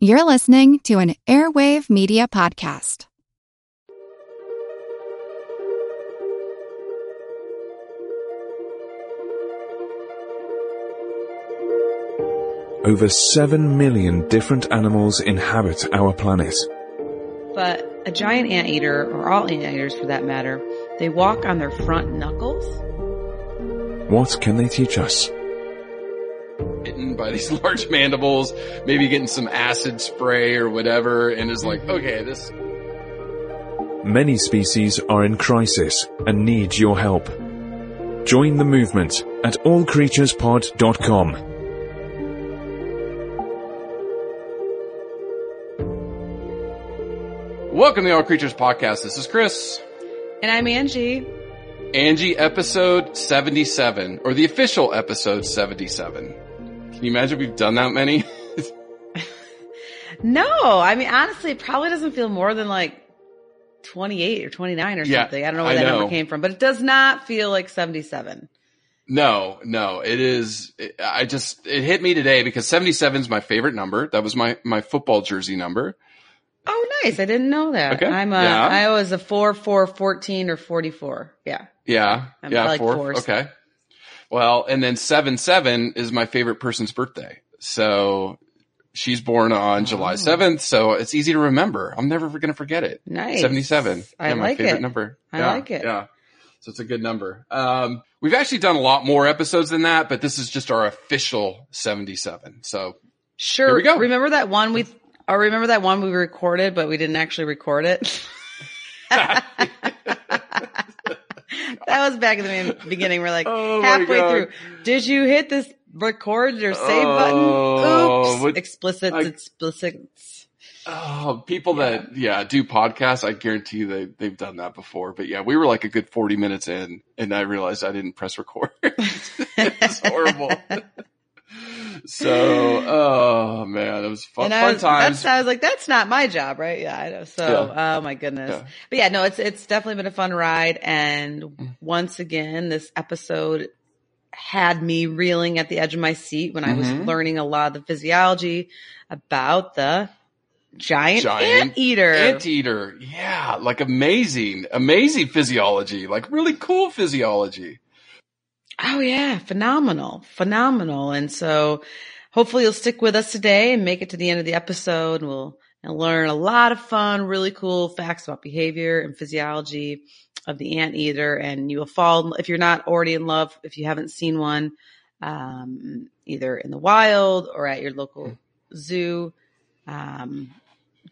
You're listening to an Airwave Media Podcast. Over 7 million different animals inhabit our planet. But a giant anteater, or all anteaters for that matter, they walk on their front knuckles. What can they teach us? Bitten by these large mandibles, maybe getting some acid spray or whatever, and is like, okay, this. Many species are in crisis and need your help. Join the movement at allcreaturespod.com. Welcome to the All Creatures Podcast. This is Chris. And I'm Angie. Angie, episode 77, or the official episode 77. Can you imagine we've done that many? No, I mean, honestly, it probably doesn't feel more than like 28 or 29 or Yeah, something. I don't know where I that know. number came from, but it does not feel like 77. no, no, it is, it- I just, it hit me today because 77 is my favorite number. That was my, my football jersey number. Oh, nice. I didn't know that. Okay, I'm a, yeah. I was a 4, 4, 14 or 44. Yeah. Yeah. I yeah. like four. fours. Okay. Well, and then seven, seven is my favorite person's birthday. So she's born on July Oh. 7th. So it's easy to remember. I'm never going to forget it. Nice. 77. I yeah, my like favorite it. number. I Yeah, like it. Yeah. So it's a good number. Um, we've actually done a lot more episodes than that, but this is just our official 77. So Sure. Here we go. Remember that one we, or remember that one we recorded, but we didn't actually record it? that was back in the beginning. We're like Oh halfway through. Did you hit this record or save Oh, button? Oops. what- explicit, I- explicit. Oh, people that yeah do podcasts, I guarantee they they've done that before. But yeah, we were like a good forty minutes in, and I realized I didn't press record. it's horrible. so, oh man, it was fun, and I fun was, times. that's, I was like, that's not my job, right? Yeah, I know. So, oh my goodness. Yeah. But yeah, no, it's, it's definitely been a fun ride. And once again, this episode had me reeling at the edge of my seat when I was Mhm. learning a lot of the physiology about the giant, Giant anteater. Anteater, yeah, like amazing, amazing physiology, like really cool physiology. Oh yeah, phenomenal, phenomenal. And so hopefully you'll stick with us today and make it to the end of the episode and we'll and learn a lot of fun, really cool facts about behavior and physiology of the anteater. And you will fall, if you're not already in love, if you haven't seen one, um, either in the wild or at your local zoo, um,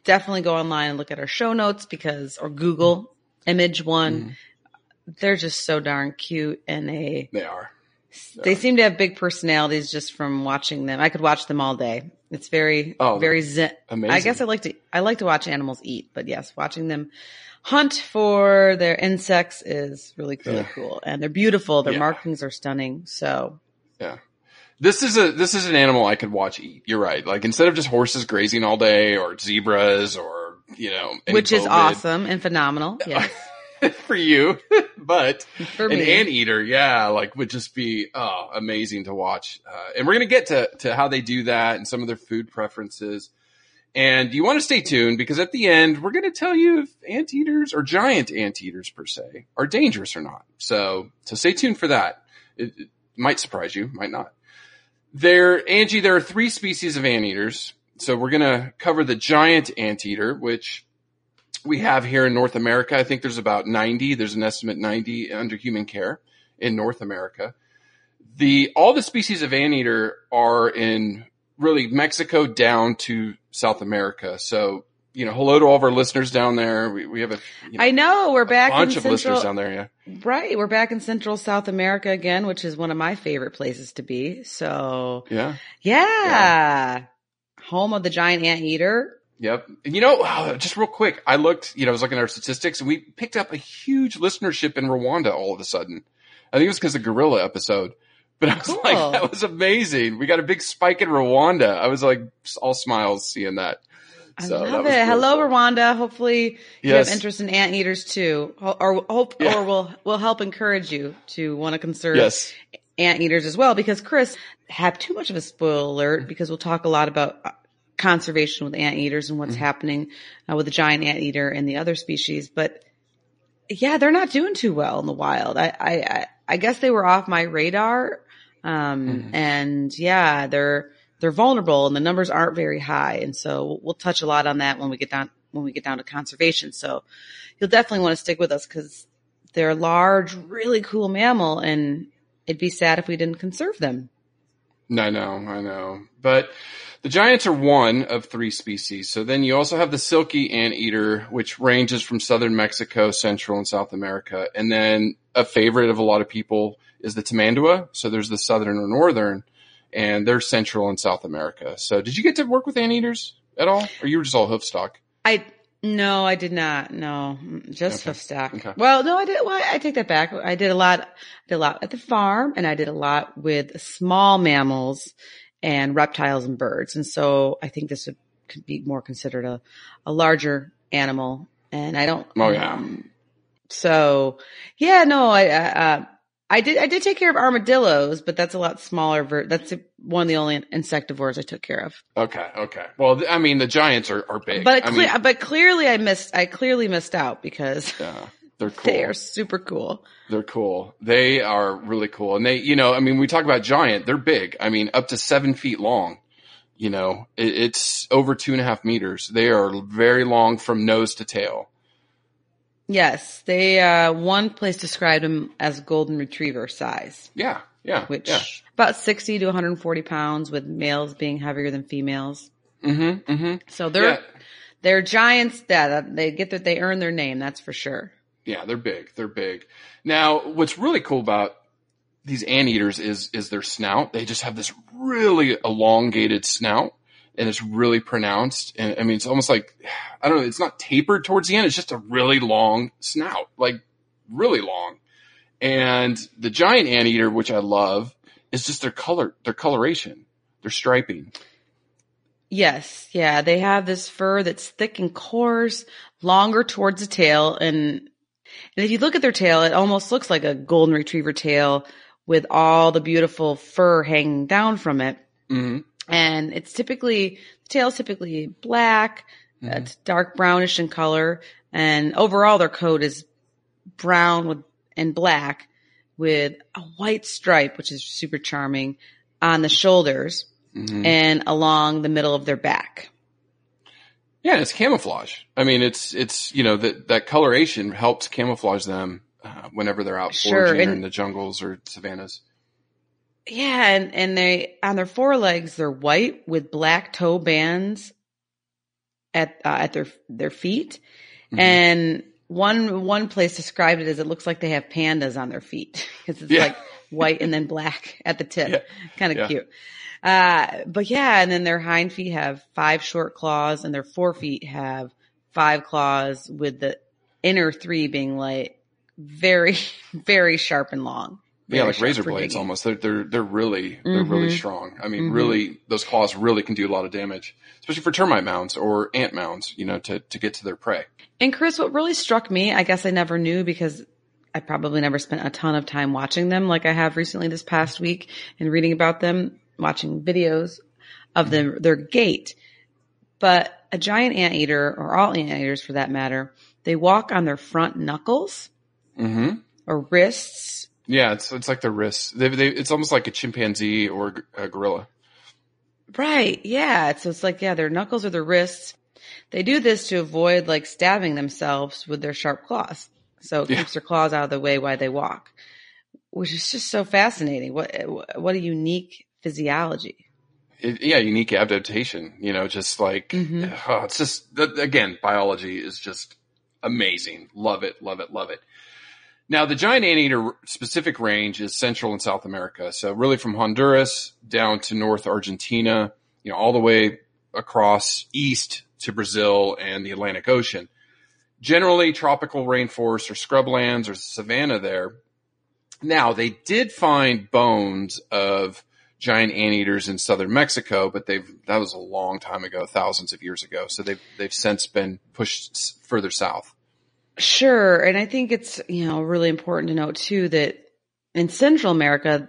definitely go online and look at our show notes because, or Google image one. They're just so darn cute and they, They are. they seem to have big personalities just from watching them. I could watch them all day. It's very, Oh, very zen. amazing. I guess I like to, I like to watch animals eat, but yes, watching them hunt for their insects is really, really Yeah. cool. And they're beautiful. Their Yeah. markings are stunning. So Yeah. This is a this is an animal I could watch eat. You're right. Like instead of just horses grazing all day or zebras or you know which is bovid- awesome and phenomenal. Yes. for you, but For an anteater, yeah, like would just be oh, amazing to watch. Uh, and we're gonna get to to how they do that and some of their food preferences. And you want to stay tuned because at the end we're gonna tell you if anteaters or giant anteaters per se are dangerous or not. So so stay tuned for that. It, it might surprise you, might not. There, Angie, there are three species of anteaters. So we're gonna cover the giant anteater, which we have here in North America. I think there's about 90. There's an estimate 90 under human care in North America. The all the species of anteater are in really Mexico down to South America. So you know, hello to all of our listeners down there. We, we have a you know, I know we're back bunch in of Central, listeners down there. Yeah. right. We're back in Central South America again, which is one of my favorite places to be. So Yeah. yeah, home of the giant anteater. Yep. And you know, uh, just real quick, I looked, you know, I was looking at our statistics and we picked up a huge listenership in Rwanda all of a sudden. I think it was because of the gorilla episode. But I was Cool. like, that was amazing. We got a big spike in Rwanda. I was like, all smiles seeing that. I So love it. really Hello, cool. Rwanda. Hopefully you Yes. have interest in anteaters too, or hope, Yeah. or will will help encourage you to want to conserve Yes. anteaters as well. Because Chris, have too much of a spoiler alert because we'll talk a lot about uh, conservation with anteaters and what's Mm-hmm. happening uh, with the giant anteater and the other species, but yeah, they're not doing too well in the wild. I, I, I, guess they were off my radar. Um, Mhm. and yeah, they're, they're vulnerable and the numbers aren't very high. And so we'll touch a lot on that when we get down, when we get down to conservation. So you'll definitely want to stick with us because they're a large, really cool mammal and it'd be sad if we didn't conserve them. I know, I know. But the giants are one of three species. So then you also have the silky anteater, which ranges from southern Mexico, Central and South America. And then a favorite of a lot of people is the tamandua. So there's the southern or northern, and they're Central and South America. So did you get to work with anteaters at all? Or you were just all hoof stock? I no, I did not. No, just Okay. hoof stock. Okay. Well, no, I did. Well, I take that back. I did a lot. I did a lot at the farm, and I did a lot with small mammals and reptiles and birds. And so I think this would could be more considered a a larger animal. And I don't. Oh, yeah. um, so yeah, no, I. I uh, I did. I did take care of armadillos, but that's a lot smaller. Ver- that's one of the only insectivores I took care of. Okay, okay. Well, th- I mean, the giants are, are big. But I mean, but clearly I missed I clearly missed out because yeah, they're cool. they are super cool. They're cool. They are really cool. And they, you know, I mean, we talk about giant, they're big. I mean, up to seven feet long. You know, it, it's over two and a half meters. They are very long from nose to tail. Yes, they uh one place described them as golden retriever size, Yeah, yeah, which yeah. about 60 to 140 pounds with males being heavier than females. Mm-hmm, mm-hmm. So they're Yeah. they're giants that they get that they earn their name, that's for sure. Yeah, they're big. They're big. Now, what's really cool about these anteaters is is their snout. They just have this really elongated snout, and it's really pronounced. And I mean, it's almost like I don't know. It's not tapered towards the end. It's just a really long snout, like really long. And the giant anteater, which I love, is just their color, their coloration, their striping. Yes, yeah, they have this fur that's thick and coarse, longer towards the tail, and and if you look at their tail, it almost looks like a golden retriever tail with all the beautiful fur hanging down from it. hmm And it's typically the tail's typically black, it's dark brownish in color, and overall their coat is brown with and black with a white stripe, which is super charming, on the shoulders hmm and along the middle of their back. Yeah, it's camouflage. I mean, it's it's you know that that coloration helps camouflage them uh, whenever they're out Sure, foraging in the jungles or savannas. Yeah, and, and they on their forelegs they're white with black toe bands at uh, at their their feet, Mhm. and one one place described it as it looks like they have pandas on their feet because it's Yeah. like white and then black at the tip, Yeah. kind of Yeah. cute. Uh, but yeah, and then their hind feet have five short claws, and their forefeet have five claws, with the inner three being like very very sharp and long. Yeah, like razor blades digging. almost. They're they're they're really they're really Mhm. strong. I mean, Mhm. really, those claws really can do a lot of damage, especially for termite mounds or ant mounds. You know, to to get to their prey. And Chris, what really struck me, I guess I never knew because I probably never spent a ton of time watching them like I have recently this past week and reading about them, watching videos of them, their gait. But a giant anteater, or all anteaters for that matter, they walk on their front knuckles hmm or wrists. Yeah, it's it's like the wrists. They, they, it's almost like a chimpanzee or a gorilla. Right. Yeah. So it's like, yeah, their knuckles or their wrists. They do this to avoid like stabbing themselves with their sharp claws. So it Yeah. keeps their claws out of the way while they walk, which is just so fascinating. What, what a unique physiology. It, yeah, unique adaptation. You know, just like Mhm. oh, it's just again, biology is just amazing. Love it, love it, love it. Now, the giant anteater specific range is Central and South America. So really from Honduras down to North Argentina, you know, all the way across east to Brazil and the Atlantic Ocean. Generally tropical rainforest or scrublands or savanna there. Now, they did find bones of giant anteaters in southern Mexico, but they've that was a long time ago, thousands of years ago. So they've they've since been pushed further south. Sure. And I think it's, you know, really important to note too that in Central America,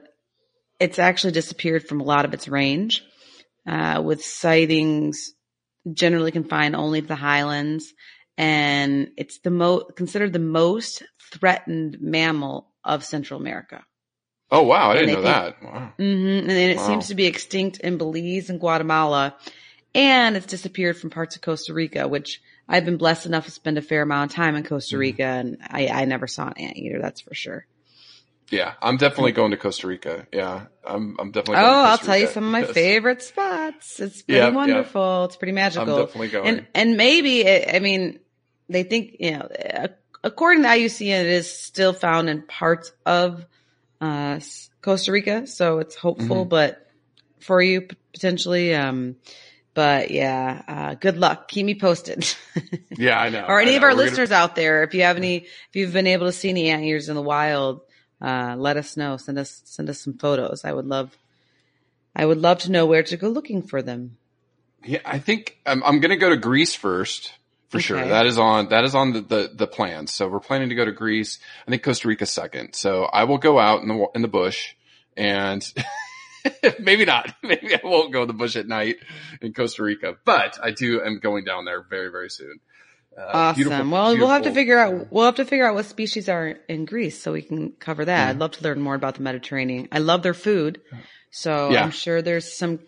it's actually disappeared from a lot of its range, uh, with sightings generally confined only to the highlands, and it's the most considered the most threatened mammal of Central America. Oh wow, I didn't know that. Wow. hmm And then it Wow. seems to be extinct in Belize and Guatemala, and it's disappeared from parts of Costa Rica, which I've been blessed enough to spend a fair amount of time in Costa Mm-hmm. Rica, and I, I never saw an anteater. That's for sure. Yeah, I'm definitely going to Costa Rica. Yeah, I'm. I'm definitely. Oh, Going to Oh, I'll tell you some of my because favorite spots. It's pretty Yeah, yeah. wonderful. It's pretty I'm magical. definitely going. and and maybe it, I mean they think you know according to IUCN it is still found in parts of uh, Costa Rica, so it's hopeful, Mhm. but for you potentially. Um, but yeah, uh, good luck. Keep me posted. yeah, I know. or any I of our We're gonna- listeners out there, if you have any, if you've been able to see any anteaters in the wild, uh, let us know. Send us, send us some photos. I would love, I would love to know where to go looking for them. Yeah, I think I'm, I'm going to go to Greece first for sure. That is on that is on the, the the plans. So we're planning to go to Greece. I think Costa Rica second. So I will go out in the in the bush and maybe not. Maybe I won't go in the bush at night in Costa Rica, but I do am going down there very very soon. Uh, Awesome. beautiful- well, we'll have to figure out, we'll have to figure out what species are in Greece so we can cover that. Mm-hmm. I'd love to learn more about the Mediterranean. I love their food. So Yeah. I'm sure there's some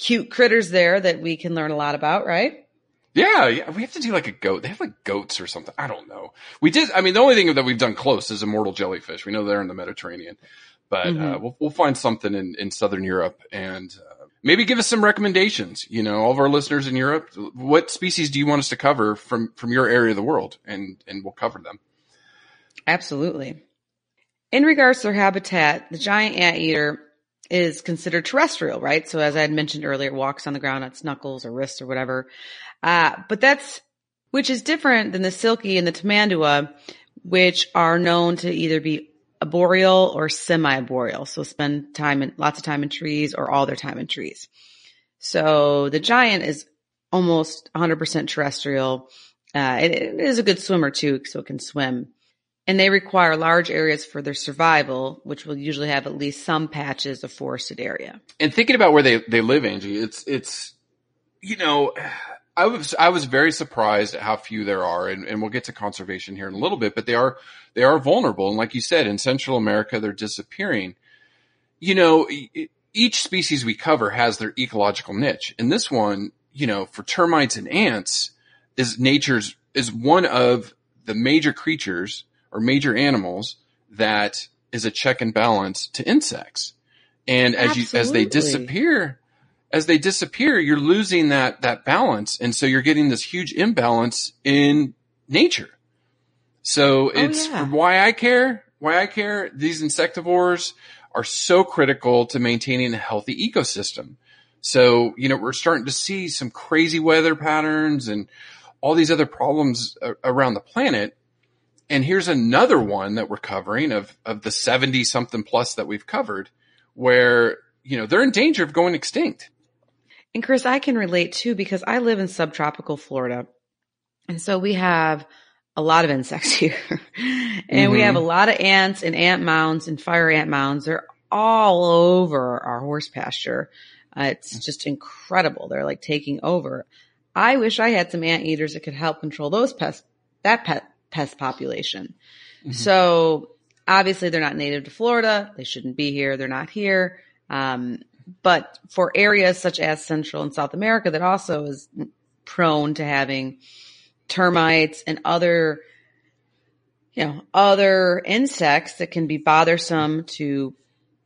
cute critters there that we can learn a lot about, right? Yeah, yeah, we have to do like a goat. They have like goats or something. I don't know. We did. I mean, the only thing that we've done close is immortal jellyfish. We know they're in the Mediterranean, but uh, Mhm. we'll we'll find something in in Southern Europe and uh, maybe give us some recommendations. You know, all of our listeners in Europe, what species do you want us to cover from from your area of the world, and and we'll cover them. Absolutely. In regards to their habitat, the giant anteater is considered terrestrial, right? So as I had mentioned earlier, it walks on the ground on its knuckles or wrists or whatever. Uh, but that's, which is different than the silky and the tamandua, which are known to either be arboreal or semi-arboreal. So spend time in, lots of time in trees or all their time in trees. So the giant is almost 100% terrestrial. Uh, it, it is a good swimmer too, so it can swim and they require large areas for their survival, which will usually have at least some patches of forested area. And thinking about where they they live, Angie, it's it's you know. I was I was very surprised at how few there are, and, and we'll get to conservation here in a little bit. But they are they are vulnerable, and like you said, in Central America, they're disappearing. You know, each species we cover has their ecological niche, and this one, you know, for termites and ants, is nature's is one of the major creatures or major animals that is a check and balance to insects. And as you as they disappear, as they disappear, you're losing that that balance, and so you're getting this huge imbalance in nature. So oh, it's yeah. why I care. Why I care. These insectivores are so critical to maintaining a healthy ecosystem. So you know we're starting to see some crazy weather patterns and all these other problems around the planet. And here's another one that we're covering of of the seventy something plus that we've covered, where you know they're in danger of going extinct. And Chris, I can relate too because I live in subtropical Florida. And so we have a lot of insects here. and we Mhm. have a lot of ants and ant mounds and fire ant mounds. They're all over our horse pasture. Uh, it's just incredible. They're like taking over. I wish I had some ant eaters that could help control those pests, that pet pest population. Mhm. So obviously they're not native to Florida. They shouldn't be here. They're not here. Um, but for areas such as Central and South America that also is prone to having termites and other, you know, other insects that can be bothersome to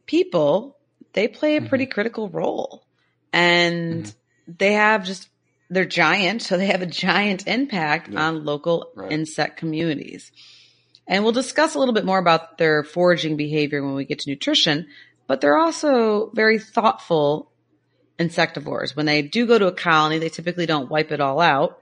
people, they play a Mm-hmm. pretty critical role. And they have just, they're giant, so they have a giant impact Yeah. on local Right. insect communities. And we'll discuss a little bit more about their foraging behavior when we get to nutrition, but they're also very thoughtful insectivores. When they do go to a colony, they typically don't wipe it all out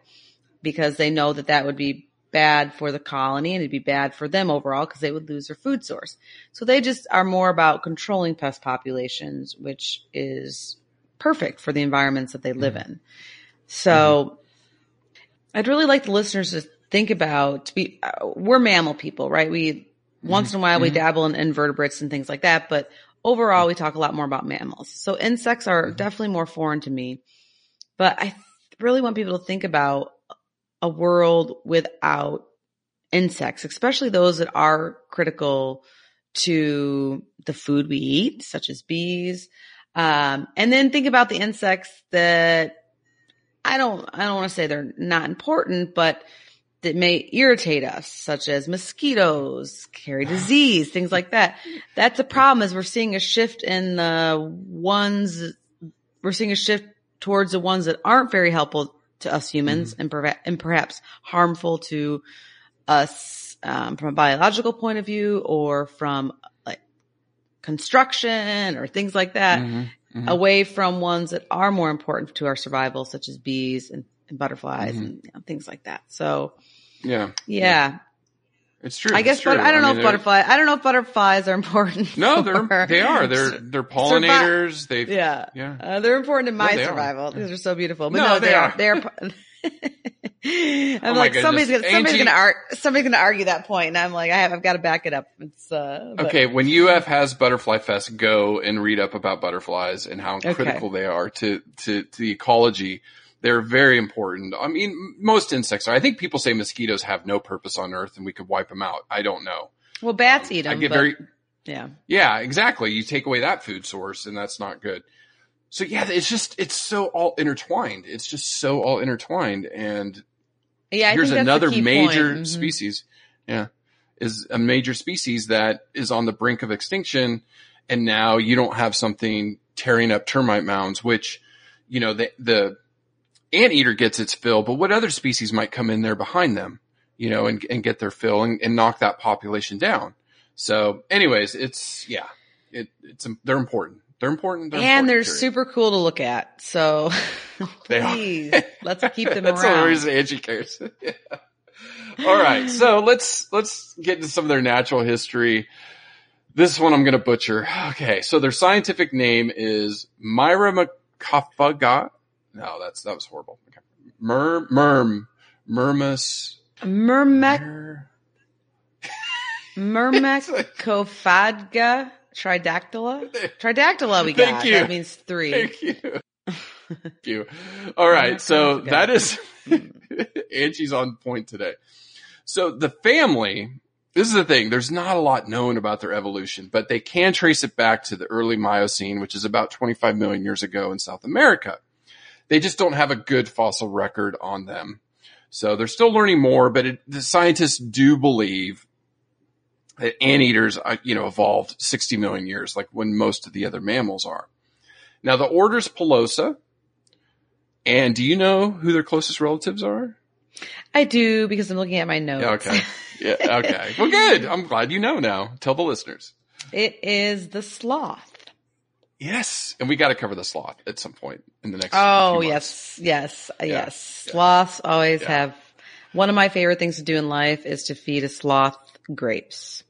because they know that that would be bad for the colony and it'd be bad for them overall because they would lose their food source. So they just are more about controlling pest populations, which is perfect for the environments that they live in. So I'd really like the listeners to think about to be uh, we're mammal people, right? We once in a while we Mhm. dabble in invertebrates and things like that, but overall we talk a lot more about mammals. So insects are definitely more foreign to me. But I really want people to think about a world without insects, especially those that are critical to the food we eat, such as bees. Um, and then think about the insects that I don't, I don't want to say they're not important, but that may irritate us, such as mosquitoes, carry disease, things like that. That's a problem is we're seeing a shift in the ones, we're seeing a shift towards the ones that aren't very helpful to us humans and, perha- and perhaps harmful to us um, from a biological point of view or from like construction or things like that Mhm, mhm. away from ones that are more important to our survival, such as bees and, and butterflies Mhm. and you know, things like that. So Yeah, yeah, it's true. I guess, true. but I don't know mean, if butterfly, I don't know if butterflies are important. No, they're they are. They're they're pollinators. They yeah. yeah. Uh, they're important in my No, they are. survival. These are so beautiful. But No, no, they they, are. are. They are. I'm Oh like somebody's gonna somebody's Angie- gonna ar- somebody's gonna argue that point, and I'm like I have I've got to back it up. It's uh but- Okay, when UF has Butterfly Fest, go and read up about butterflies and how Okay. critical they are to, to, to the ecology. They're very important. I mean, most insects are. I think people say mosquitoes have no purpose on Earth and we could wipe them out. I don't know. Well, bats Um, eat them. I get but, very, yeah. yeah, exactly. You take away that food source and that's not good. So yeah, it's just, it's so all intertwined. It's just so all intertwined. And Yeah, I here's think that's the another major. Mhm. species. Yeah. Is a major species that is on the brink of extinction. And now you don't have something tearing up termite mounds, which, you know, the, the anteater gets its fill, but what other species might come in there behind them, you know, and, and get their fill and, and knock that population down. So anyways, it's, yeah, it, it's, they're important. They're important. They're and important, they're period. super cool to look at. So please, let's keep them That's the only around. reason Angie cares. Yeah. All right, so let's let's get into some of their natural history. This one I'm going to butcher. Okay, so their scientific name is Myra Myramacophaga. No, that's that was horrible. Okay. Mer merm mermus. Myrmec mer- Myrmecophaga tridactyla. Tridactyla we got. Thank you. That means three. Thank you. Thank you. All right. So that is, hmm. Angie's on point today. So the family, this is the thing. There's not a lot known about their evolution, but they can trace it back to the early Miocene, which is about 25 million years ago in South America. They just don't have a good fossil record on them. So they're still learning more, but it, the scientists do believe that anteaters, uh, you know, evolved 60 million years, like when most of the other mammals are. Now the order's Pilosa. And do you know who their closest relatives are? I do because I'm looking at my notes. Okay. Yeah, okay. Well, good. I'm glad you know now. Tell the listeners. It is the sloth. Yes. And we got to cover the sloth at some point in the next. Oh yes, yes, Yeah, yes. yeah. Sloths always Yeah. have. One of my favorite things to do in life is to feed a sloth grapes.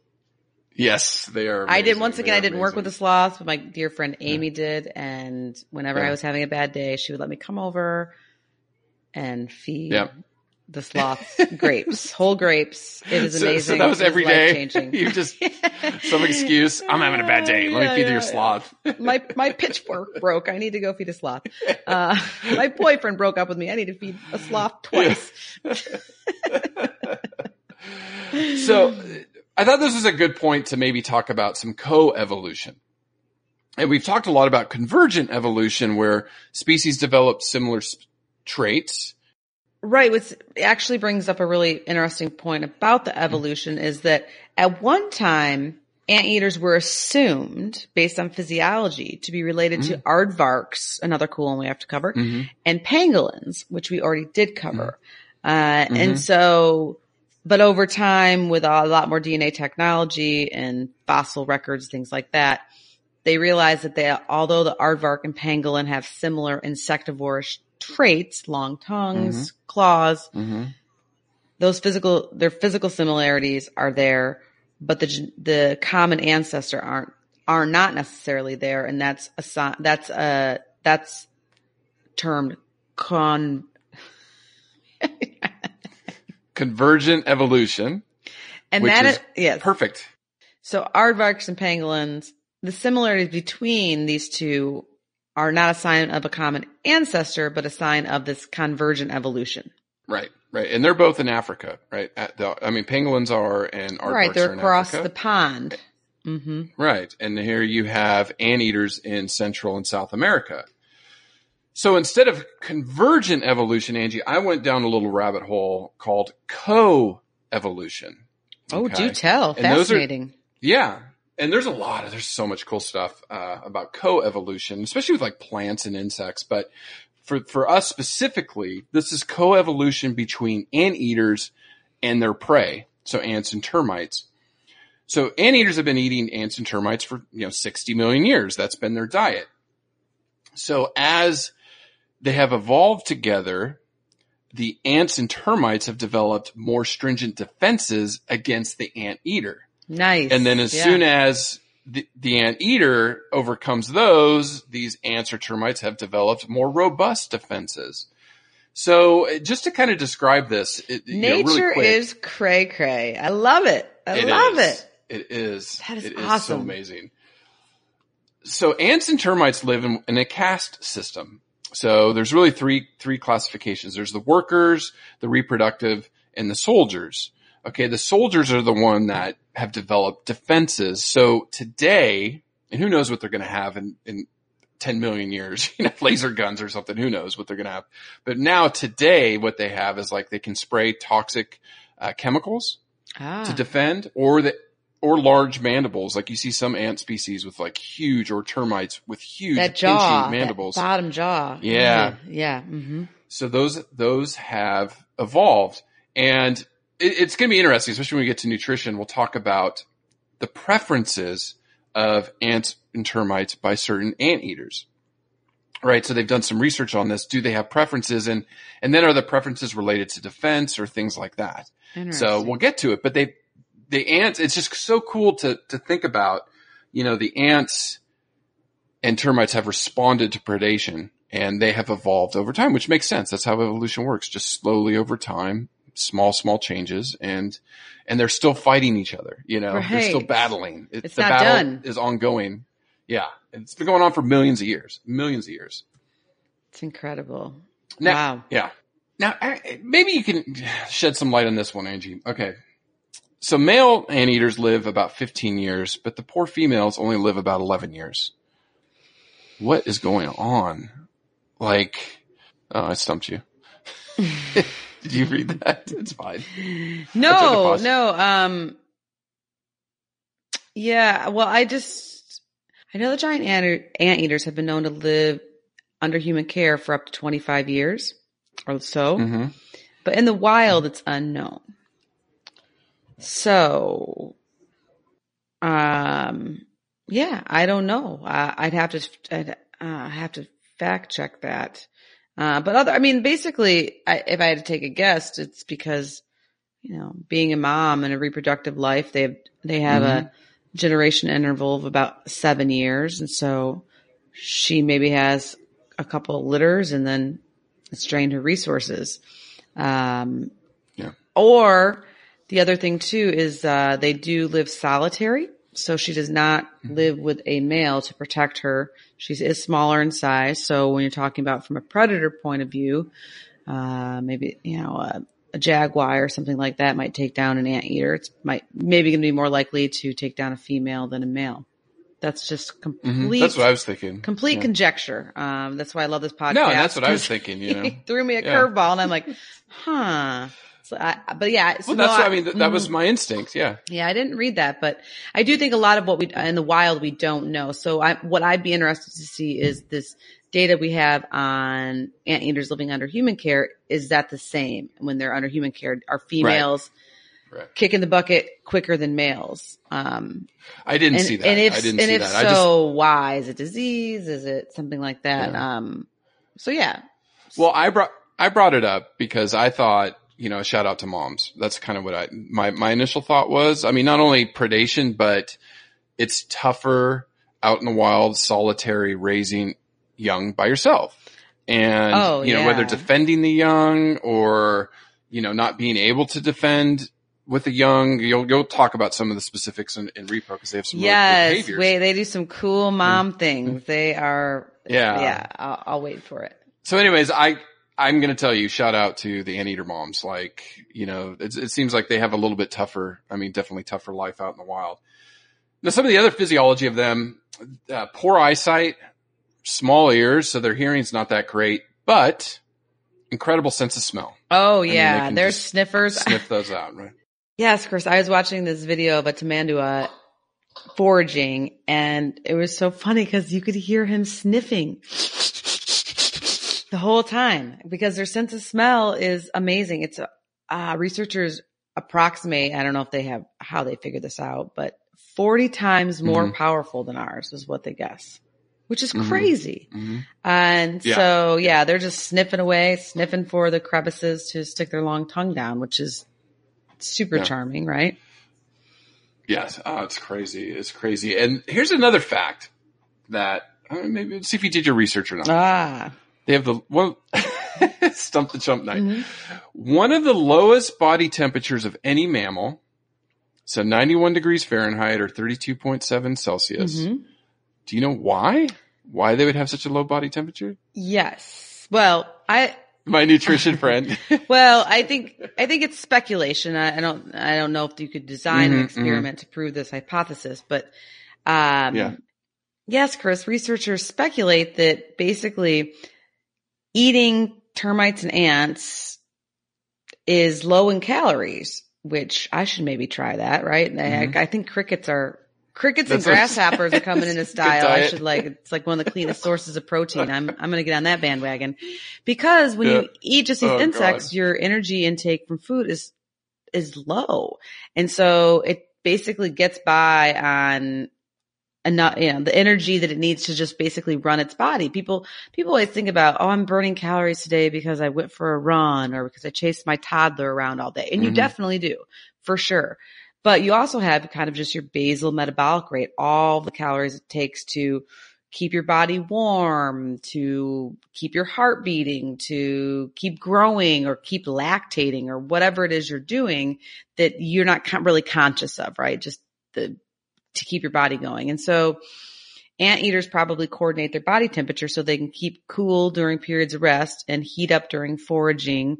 Yes, they are. I did once again. I didn't work with the amazing. sloths, but my dear friend Amy did. And whenever Yeah. I was having a bad day, she would let me come over and feed Yep. The sloths grapes, whole grapes. It is So- so amazing. that was It every day? life-changing. You just- Some excuse. I'm having a bad day. Let me feed yeah, your yeah. sloth. my my pitchfork broke. I need to go feed a sloth. Uh, my boyfriend broke up with me. I need to feed a sloth twice. so I thought this was a good point to maybe talk about some co-evolution. And we've talked a lot about convergent evolution where species develop similar s- traits. Right, which actually brings up a really interesting point about the evolution is that at one time, anteaters were assumed, based on physiology, to be related to mm-hmm. aardvarks, another cool one we have to cover, mm-hmm. and pangolins, which we already did cover. Mm-hmm. Uh, and so, but over time, with a lot more DNA technology and fossil records, things like that, they realized that they, although the aardvark and pangolin have similar insectivorous traits, long tongues, mm-hmm. claws, mm-hmm. those physical, their physical similarities are there, but the, the common ancestor aren't, are not necessarily there. And that's a, that's a, that's termed con, Convergent evolution. and Which that is is, yes. Perfect. So aardvarks and pangolins, the similarities between these two are not a sign of a common ancestor, but a sign of this convergent evolution. Right, right, and they're both in Africa, right? At the, I mean, penguins are and right, they're are across Africa. the pond. hmm Right. And here you have anteaters in Central and South America. So instead of convergent evolution, Angie, I went down a little rabbit hole called co-evolution. Oh, do tell. And those are- Fascinating. Yeah. And there's a lot of, there's so much cool stuff, uh, about co-evolution, especially with like plants and insects. But for, for us specifically, this is co-evolution between anteaters and their prey. So ants and termites. So anteaters have been eating ants and termites for, you know, 60 million years. That's been their diet. So as they have evolved together, the ants and termites have developed more stringent defenses against the anteater. Nice. And then as Yeah. soon as the, the anteater overcomes those, these ants or termites have developed more robust defenses. So uh, just to kind of describe this, it, you know, Nature really quick, is cray cray. I love it. I it love is. it. It is. That is It so awesome. amazing. So ants and termites live in, in a caste system. So there's really three three classifications. There's the workers, the reproductive, and the soldiers. Okay, the soldiers are the one that have developed defenses. So today, and who knows what they're going to have in, in 10 million years, you know, laser guns or something, who knows what they're going to have. But now today, what they have is like they can spray toxic uh, chemicals Ah. to defend or the or large mandibles like you see some ant species with like huge or termites with huge that jaw, mandibles that bottom jaw. Yeah. yeah. hmm so those those have evolved and it, it's going to be interesting especially when we get to nutrition. We'll talk about the preferences of ants and termites by certain ant eaters, right so they've done some research on this. Do they have preferences? And and then are the preferences related to defense or things like that? So we'll get to it, but they, the ants, it's just so cool to, to think about, you know, the ants and termites have responded to predation and they have evolved over time, which makes sense. That's how evolution works. Just slowly over time, small, small changes and, and they're still fighting each other, you know, they're still battling. It- It's the not battle done. is ongoing. Yeah. It's been going on for millions of years, millions of years. It's incredible. Now, wow. Yeah. Now, I- maybe you can shed some light on this one, Angie. Okay. So male anteaters live about 15 years, but the poor females only live about 11 years. What is going on? Like, oh, I stumped you. Did you read that? It's fine. No, no. Um, yeah. Well, I just I know the giant ant anteaters have been known to live under human care for up to twenty five years or so, hmm but in the wild, it's unknown. So, um, yeah, I don't know. Uh, I'd have to I'd, uh, have to fact check that. Uh, but other, I mean, basically, I, if I had to take a guess, it's because you know, being a mom and a reproductive life, they have they have a generation interval of about seven years, and so she maybe has a couple of litters, and then it's drained her resources. Um, Yeah. Or the other thing too is uh, they do live solitary, so she does not live with a male to protect her. She is smaller in size, so when you're talking about from a predator point of view, uh, maybe you know a, a jaguar or something like that might take down an anteater. It's might maybe going to be more likely to take down a female than a male. That's just complete. Mm-hmm. That's what I was thinking. Complete Yeah. conjecture. Um, that's why I love this podcast. No, that's what I was thinking, you know. he threw me a Yeah. curveball, and I'm like, huh. So I, but yeah, so Well, that's no, what I mean. That, that was mhm. my instinct. Yeah. Yeah, I didn't read that, but I do think a lot of what we in the wild we don't know. So I, what I'd be interested to see is this data we have on anteaters living under human care. Is that the same when they're under human care? Are females Right. kicking the bucket quicker than males? Um, I didn't and, see that. and if I didn't and see if that. so, I just why is it disease? Is it something like that? Yeah. Um, so yeah, Well, I brought I brought it up because I thought, you know, shout out to moms. That's kind of what I my my initial thought was. I mean, not only predation, but it's tougher out in the wild, solitary, raising young by yourself, and Oh, you know whether yeah. defending the young or you know not being able to defend with the young. You'll you'll talk about some of the specifics in, in repo because they have some really yes, behaviors. wait, they do some cool mom mm-hmm. things. They are Yeah. yeah. I'll, I'll wait for it. So, anyways, I I'm gonna tell you, shout out to the anteater moms. Like, you know, it, it seems like they have a little bit tougher. I mean, definitely tougher life out in the wild. Now, some of the other physiology of them: uh, poor eyesight, small ears, so their hearing's not that great, but incredible sense of smell. Oh mean, yeah, can they're sniffers. Sniff those out, right? Yes, Chris. I was watching this video of a tamandua foraging, and it was so funny because you could hear him sniffing the whole time because their sense of smell is amazing. It's uh, researchers approximate. I don't know if they have how they figured this out, but forty times more Mhm. powerful than ours is what they guess, which is Mhm. crazy. hmm And Yeah. so, yeah, they're just sniffing away, sniffing for the crevices to stick their long tongue down, which is super Yeah. charming, right? Yes. Oh, it's crazy. It's crazy. And here's another fact that uh, maybe see if you did your research or not. Ah, They have the one stump the chump night. Mhm. One of the lowest body temperatures of any mammal. So 91 degrees Fahrenheit or 32.7 Celsius. Mhm. Do you know why? Why they would have such a low body temperature? yes. Well, I, My nutrition friend. well, I think, I think it's speculation. I, I don't, I don't know if you could design Mhm, an experiment to prove this hypothesis, but, um, Yeah. yes, Chris, researchers speculate that basically eating termites and ants is low in calories, which I should maybe try that, right? Mhm. I, I think crickets are crickets That's and grasshoppers are coming in a a style. I should like it's like one of the cleanest sources of protein. I'm I'm going to get on that bandwagon because when Yeah. you eat just these Oh, insects, God. your energy intake from food is is low, and so it basically gets by on enough, you know, the energy that it needs to just basically run its body. People, people always think about, oh, I'm burning calories today because I went for a run or because I chased my toddler around all day. And you Mhm. definitely do for sure. But you also have kind of just your basal metabolic rate, all the calories it takes to keep your body warm, to keep your heart beating, to keep growing or keep lactating or whatever it is you're doing that you're not really conscious of, right? Just the to keep your body going. And so anteaters probably coordinate their body temperature so they can keep cool during periods of rest and heat up during foraging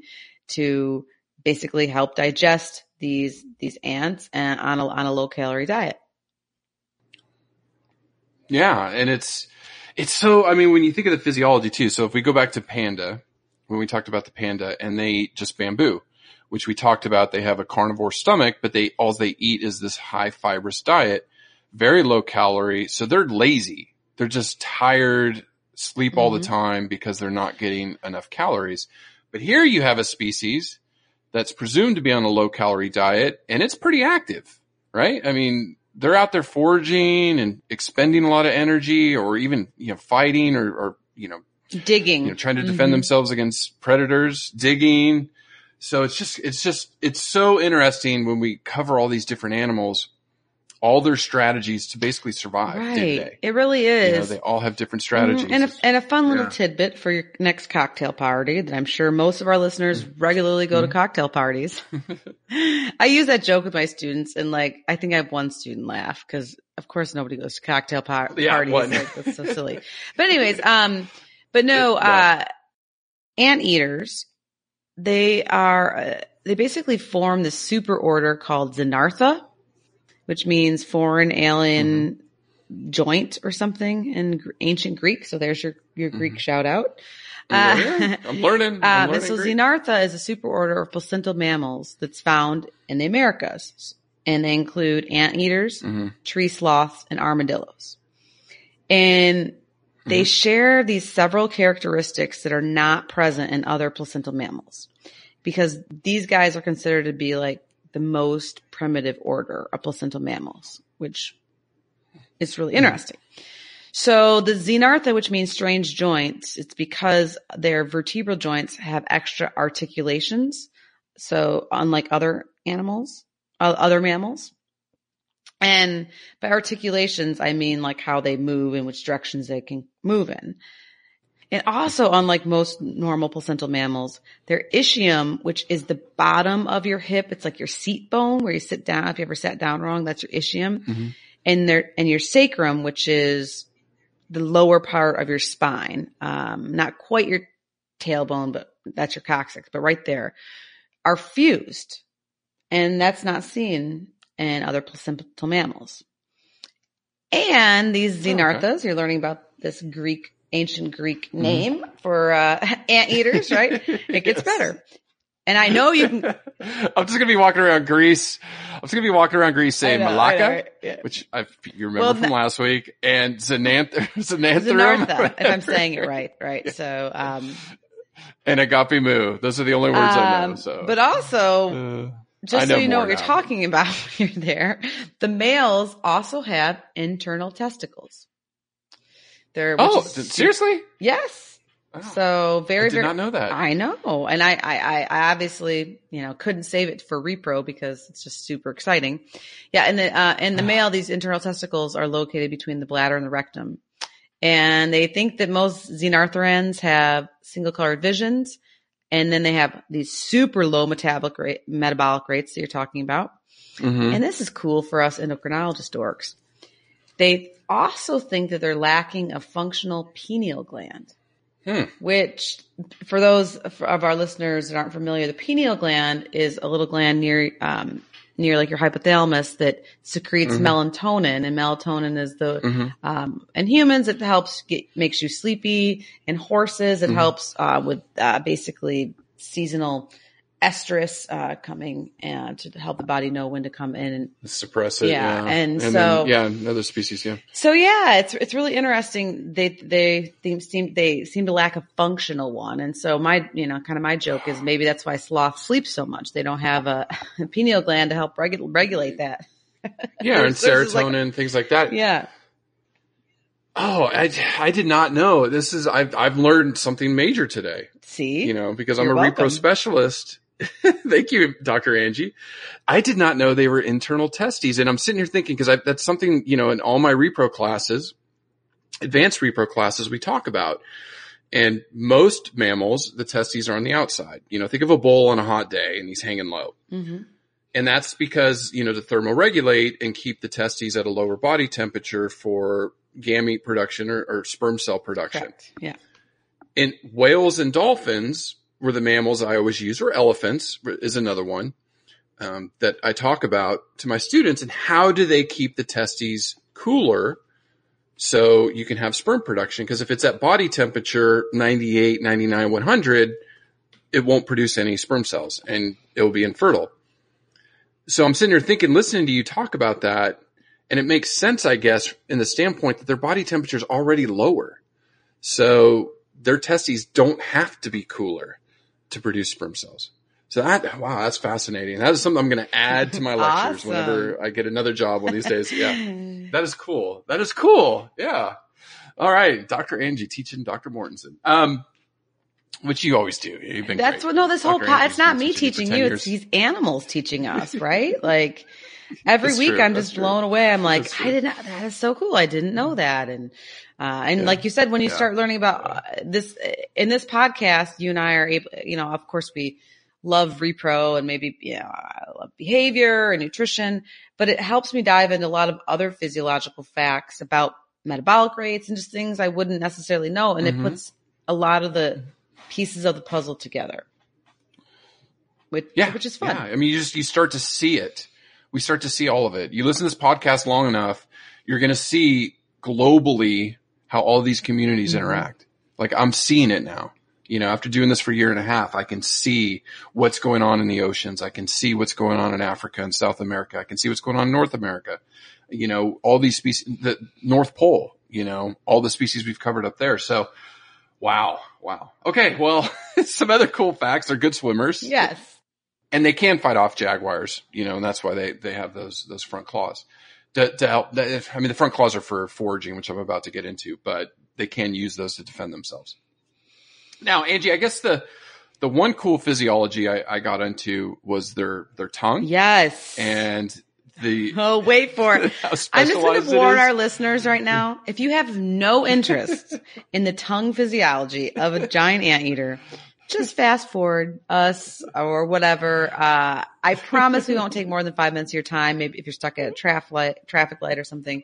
to basically help digest these these ants and on a on a low calorie diet. Yeah, and it's it's so. I mean, when you think of the physiology too. So if we go back to panda, when we talked about the panda, and they eat just bamboo, which we talked about, they have a carnivore stomach, but they all they eat is this high fibrous diet, very low calorie. So they're lazy. They're just tired, sleep all the Mhm. time because they're not getting enough calories. But here you have a species that's presumed to be on a low calorie diet, and it's pretty active, right? I mean, they're out there foraging and expending a lot of energy or even, you know, fighting or, or you know, Digging. you know, trying to defend Mhm. themselves against predators, digging. So it's just, it's just, it's so interesting when we cover all these different animals, all their strategies to basically survive day to Right. day. It really You know, is. they all have different strategies. Mhm. And a, and a fun little Yeah. tidbit for your next cocktail party that I'm sure most of our listeners Mm-hmm. regularly go to cocktail parties. I use that joke with my students and like, I think I have one student laugh because of course nobody goes to cocktail par- Yeah, parties. one. Like, that's so silly. But anyways, um, but no, Yeah. uh, anteaters, they are, uh, they basically form this super order called Xenarthra, which means foreign alien joint or something in ancient Greek. So there's your, your Greek shout out. Yeah, I'm learning. I'm Uh, learning so Xenarthra is a superorder of placental mammals that's found in the Americas. And they include anteaters, Mhm. tree sloths, and armadillos. And they Mm-hmm. share these several characteristics that are not present in other placental mammals. Because these guys are considered to be like the most primitive order of placental mammals, which is really interesting. So the xenarthra, which means strange joints, it's because their vertebral joints have extra articulations. So unlike other animals, uh, other mammals. And by articulations, I mean like how they move and which directions they can move in. And also, unlike most normal placental mammals, their ischium, which is the bottom of your hip, it's like your seat bone where you sit down. If you ever sat down wrong, that's your ischium. Mhm. And their, and your sacrum, which is the lower part of your spine, um, not quite your tailbone, but that's your coccyx, but right there, are fused. And that's not seen in other placental mammals. And these Oh, okay. xenarthras, you're learning about this Greek, ancient Greek name for uh, anteaters, right? It gets Mm-hmm. Yes. better. And I know you can. I'm just gonna be walking around Greece. I'm just gonna be walking around Greece saying know, Malacca, know, right? Yeah. which I you remember Well, from last week, and Xananth- Xananthrum, Xenartha, if I'm saying it right, right? So, um, and Agape Mu. Those are the only words I know. um, So, but also, Uh, just so you know what you're talking about when you're there, the males also have internal testicles. They're oh, is seriously? Yes. So very, I did very. not know that. I know, and I, I, I I obviously, you know, couldn't save it for repro because it's just super exciting. Yeah, and the uh, in the male, these internal testicles are located between the bladder and the rectum, and they think that most xenarthrans have single colored visions, and then they have these super low metabolic rate, metabolic rates that you're talking about. Mhm. And this is cool for us endocrinologist dorks. They also think that they're lacking a functional pineal gland, Hmm. which for those of our listeners that aren't familiar, the pineal gland is a little gland near, um, near like your hypothalamus that secretes Mhm. melatonin and melatonin is the, Mhm. um, in humans, it helps get, makes you sleepy. In horses, it Mhm. helps, uh, with, uh, basically seasonal estrus, uh, coming and to help the body know when to come in and Suppress it. Yeah, Yeah, and then, so- yeah, another species. Yeah. So yeah, it's it's really interesting. They they they seem they seem to lack a functional one, and so my you know kind of my joke is maybe that's why sloth sleep so much. They don't have a, pineal gland to help regu- regulate that. Yeah, and is like- serotonin, things like that. Yeah, Oh, I, I did not know. This is I've I've learned something major today. see, You know, because I'm You're a welcome. repro specialist. Thank you, Dr. Angie. I did not know they were internal testes, and I'm sitting here thinking because I, that's something you know in all my repro classes, advanced repro classes, we talk about. And most mammals, the testes are on the outside. You know, think of a bull on a hot day and he's hanging low. hmm And that's because, you know, to thermoregulate and keep the testes at a lower body temperature for gamete production or, or sperm cell production. correct. Yeah, In whales and dolphins were the mammals I always use, or elephants is another one um, that I talk about to my students. And how do they keep the testes cooler so you can have sperm production? Because if it's at body temperature 98, 99, 100, it won't produce any sperm cells and it will be infertile. So I'm sitting here thinking, listening to you talk about that, and it makes sense, I guess, in the standpoint that their body temperature is already lower. So their testes don't have to be cooler to produce sperm cells. So that, wow, that's fascinating. That is something I'm going to add to my lectures Awesome. whenever I get another job one of these days. Yeah. That is cool. That is cool. Yeah. All right. Dr. Angie teaching Dr. Mortensen. Um, which you always do. You've been That's great. what. No, this whole Dr. pod. Angie's It's not me teaching you. years. It's these animals teaching us, right? Like every That's week, true. I'm That's just true. blown away. I'm like, I didn't. That is so cool. I didn't know that. And uh, and Yeah. like you said, when you Yeah. start learning about uh, this in this podcast, you and I are able. You know, of course, we love repro and maybe you know, I love behavior and nutrition, but it helps me dive into a lot of other physiological facts about metabolic rates and just things I wouldn't necessarily know. And Mhm. it puts a lot of the pieces of the puzzle together. Which, Yeah, which is fun. Yeah, I mean, you just you start to see it. We start to see all of it. You listen to this podcast long enough, you're going to see globally how all these communities Mhm. interact. Like I'm seeing it now. You know, after doing this for a year and a half, I can see what's going on in the oceans. I can see what's going on in Africa and South America. I can see what's going on in North America. You know, all these species, the North Pole, you know, all the species we've covered up there. So, wow, wow. Okay, well, some other cool facts. They're good swimmers Yes. and they can fight off jaguars, you know, and that's why they, they have those, those front claws to, to help. I mean, the front claws are for foraging, which I'm about to get into, but they can use those to defend themselves. Now, Angie, I guess the, the one cool physiology I, I got into was their, their tongue Yes. and the, oh, wait for it. I'm just going to warn our listeners right now. If you have no interest in the tongue physiology of a giant anteater, just fast forward us or whatever. Uh, I promise we won't take more than five minutes of your time. Maybe if you're stuck at a traffic light, traffic light or something.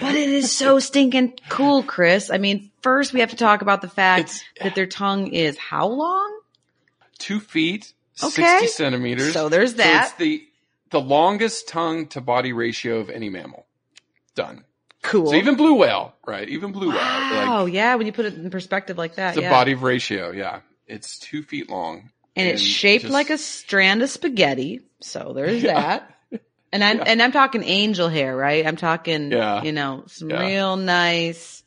But it is so stinking cool, Chris. I mean, first we have to talk about the fact It's- that their tongue is how long? Two feet, Okay. sixty centimeters. So there's that. it's the the longest tongue to body ratio of any mammal. Done. Cool. So even blue whale, right? Even blue whale, wow. like yeah. When you put it in perspective like that. the yeah. body ratio, yeah, it's two feet long, and it's shaped just- like a strand of spaghetti. So there's Yeah. that. And I'm and I'm talking angel hair, right? I'm talking, Yeah. you know, some Yeah. real nice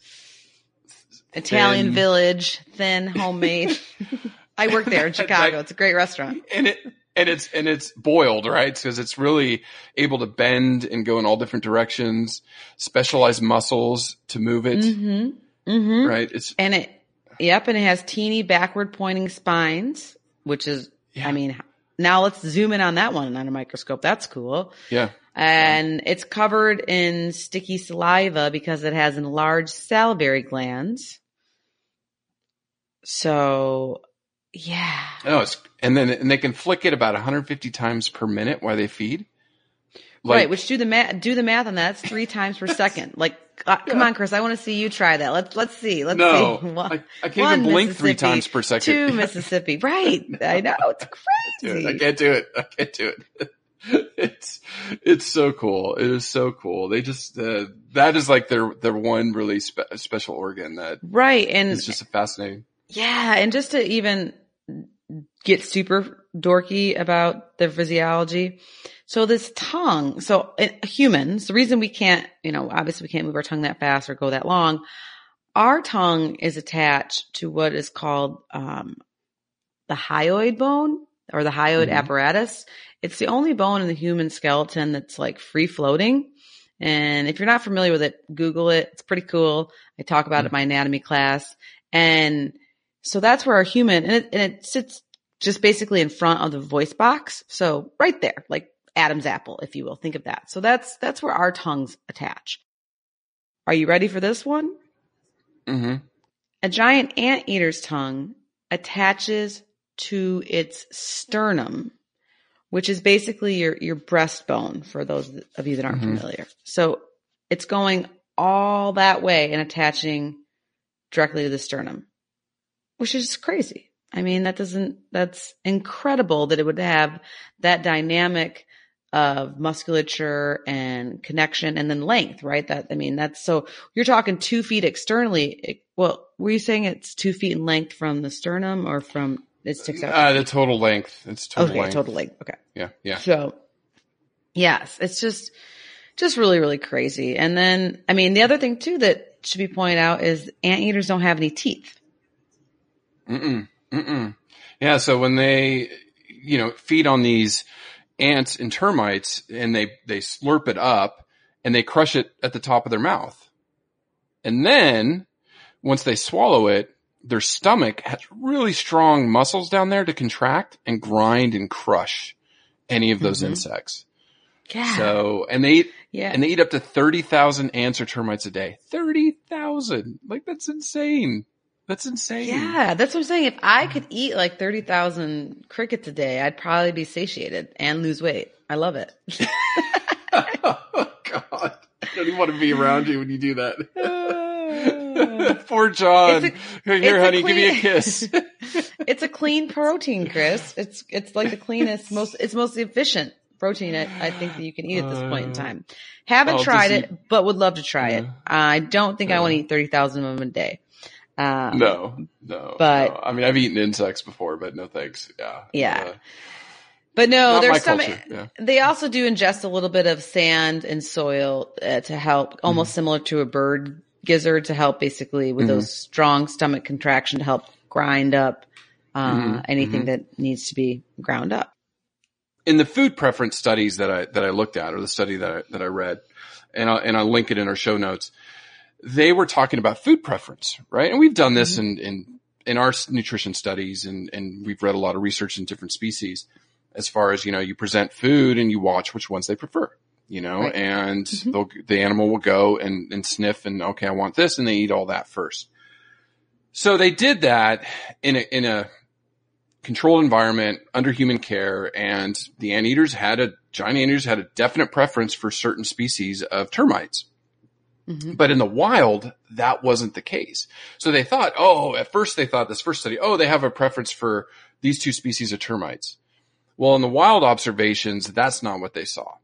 Italian village, thin, homemade. I work there in Chicago. It's a great restaurant. and it and it's and it's boiled right because it's really able to bend and go in all different directions specialized muscles to move it Mm-hmm. Mm-hmm. right it's And it, yep, and it has teeny backward pointing spines, which is, Yeah. I mean, now let's zoom in on that one on a microscope. That's cool. yeah And it's covered in sticky saliva because it has enlarged salivary glands. So, yeah. oh it's and then and they can flick it about 150 times per minute while they feed right, which do the math, do the math on that. It's three times per second. Like, uh, come on, Chris, I want to see you try that. Let's, let's see. Let's no see. One- I, I can't one even blink three times per second Two Mississippi. Right. I know. It's crazy. I can't do it. I can't do it. it's it's so cool. It is so cool. They just uh, that is like their their one really spe- special organ that Right. And it's just fascinating. Yeah, and just to even get super dorky about their physiology. So this tongue, so humans, the reason we can't, you know, obviously we can't move our tongue that fast or go that long. Our tongue is attached to what is called um, the hyoid bone or the hyoid Mhm. apparatus. It's the only bone in the human skeleton that's like free floating. And if you're not familiar with it, Google it. It's pretty cool. I talk about it in my anatomy class. And so that's where our human, and it, and it sits just basically in front of the voice box. So right there, like Adam's apple, if you will. Think of that. So that's, that's where our tongues attach. Are you ready for this one? hmm A giant anteater's tongue attaches to its sternum, which is basically your, your breastbone for those of you that aren't Mhm. familiar. So it's going all that way and attaching directly to the sternum, which is crazy. I mean, that doesn't, that's incredible that it would have that dynamic of musculature and connection and then length, right? That, I mean, that's so you're talking two feet externally. It- well, were you saying it's two feet in length from the sternum or from it sticks out? Uh, the total length. It's total okay, length. total length. Okay. Yeah, yeah. So, yes, it's just, just really, really crazy. And then, I mean, the other thing too that should be pointed out is anteaters don't have any teeth. Mm-mm. Mm-mm. Yeah. So when they, you know, feed on these ants and termites, and they they slurp it up, and they crush it at the top of their mouth, and then once they swallow it, their stomach has really strong muscles down there to contract and grind and crush any of those Mhm. insects. Yeah. So, and they eat, yeah. and they eat up to 30,000 ants or termites a day. 30,000. Like that's insane. That's insane. yeah, that's what I'm saying. If I could eat like 30,000 crickets a day, I'd probably be satiated and lose weight. I love it. oh God. I don't even want to be around you when you do that. Poor John. It's here, a honey, give me a kiss. it's a clean protein, Chris. It's it's like the cleanest, most it's most efficient protein I, I think that you can eat at this point in uh, time. Haven't oh, I'll tried just it, but would love to try it. I don't think I want to eat thirty thousand of them a day. Um, no, no. But- no. I mean, I've eaten insects before, but no thanks. Yeah. Yeah. Uh, but no, not their my stomach. culture. Yeah. They also do ingest a little bit of sand and soil uh, to help, almost Mm-hmm. similar to a bird gizzard to help basically with Mhm. those strong stomach contraction to help grind up uh, Mhm, anything mhm. that needs to be ground up. in the food preference studies that I that I looked at, or the study that I, that I read, and I, and I'll link it in our show notes. They were talking about food preference, right? And we've done this in in in our nutrition studies, and and we've read a lot of research in different species, as far as you know, you present food and you watch which ones they prefer, you know, Right. and Mhm. they'll, the animal will go and and sniff and okay, I want this, and they eat all that first. So they did that in a in a controlled environment under human care and the anteaters had a giant anteaters had a definite preference for certain species of termites Mhm. But in the wild, that wasn't the case. So they thought, oh, at first they thought this first study, oh, they have a preference for these two species of termites. Well, in the wild observations, that's not what they saw.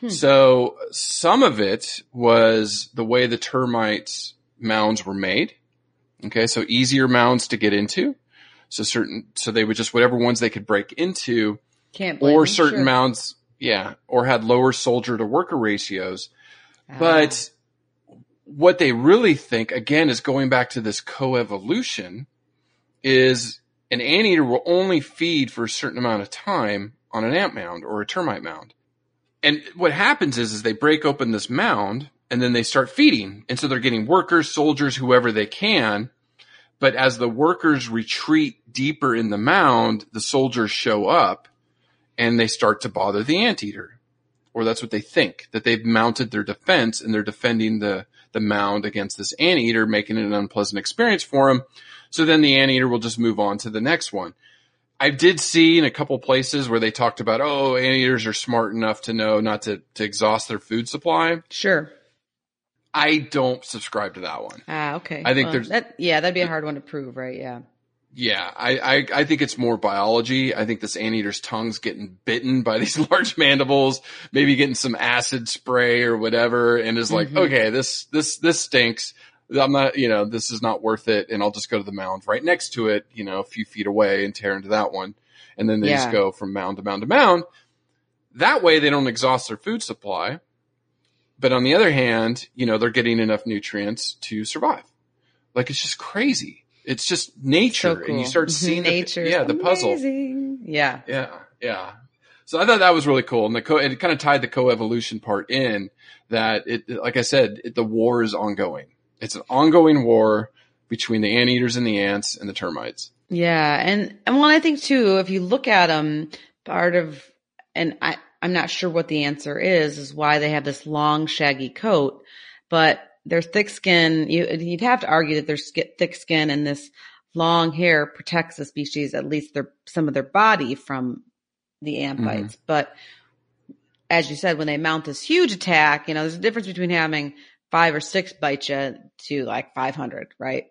Hmm. So some of it was the way the termites mounds were made. Okay. So easier mounds to get into. So certain, so they would just, whatever ones they could break into or certain sure. mounds, yeah, or had lower soldier to worker ratios. Ah. But what they really think, again, is going back to this coevolution, is an anteater will only feed for a certain amount of time on an ant mound or a termite mound. And what happens is, is they break open this mound and then they start feeding. And so they're getting workers, soldiers, whoever they can. But as the workers retreat deeper in the mound, the soldiers show up and they start to bother the anteater. Or that's what they think, that they've mounted their defense and they're defending the, the mound against this anteater, making it an unpleasant experience for him. So then the anteater will just move on to the next one. I did see in a couple places where they talked about, oh, anteaters are smart enough to know not to, to exhaust their food supply. Sure. I don't subscribe to that one. Ah, okay. I think Well, there's- that. Yeah, that'd be a hard one to prove, right? Yeah. Yeah, I, I, I think it's more biology. I think this anteater's tongue's getting bitten by these large mandibles, maybe getting some acid spray or whatever, and is like, Mhm. okay, this, this, this stinks. I'm not, you know, this is not worth it, and I'll just go to the mound right next to it, you know, a few feet away and tear into that one. And then they Yeah. just go from mound to mound to mound. That way they don't exhaust their food supply. But on the other hand, you know, they're getting enough nutrients to survive. Like it's just crazy. It's just nature. So cool. And you start seeing the, nature. yeah, the puzzle. Yeah. Yeah, yeah. So I thought that was really cool, and the co- it kind of tied the co-evolution part in that it, like I said, it, the war is ongoing. It's an ongoing war between the anteaters and the ants and the termites. Yeah, and and well, I think too, if you look at them, part of, and I I'm not sure what the answer is, is why they have this long shaggy coat, but their thick skin. You, you'd have to argue that their sk- thick skin and this long hair protects the species, at least their some of their body from the ant Mhm. bites. But as you said, when they mount this huge attack, you know, there's a difference between having five or six bite you to like 500, right?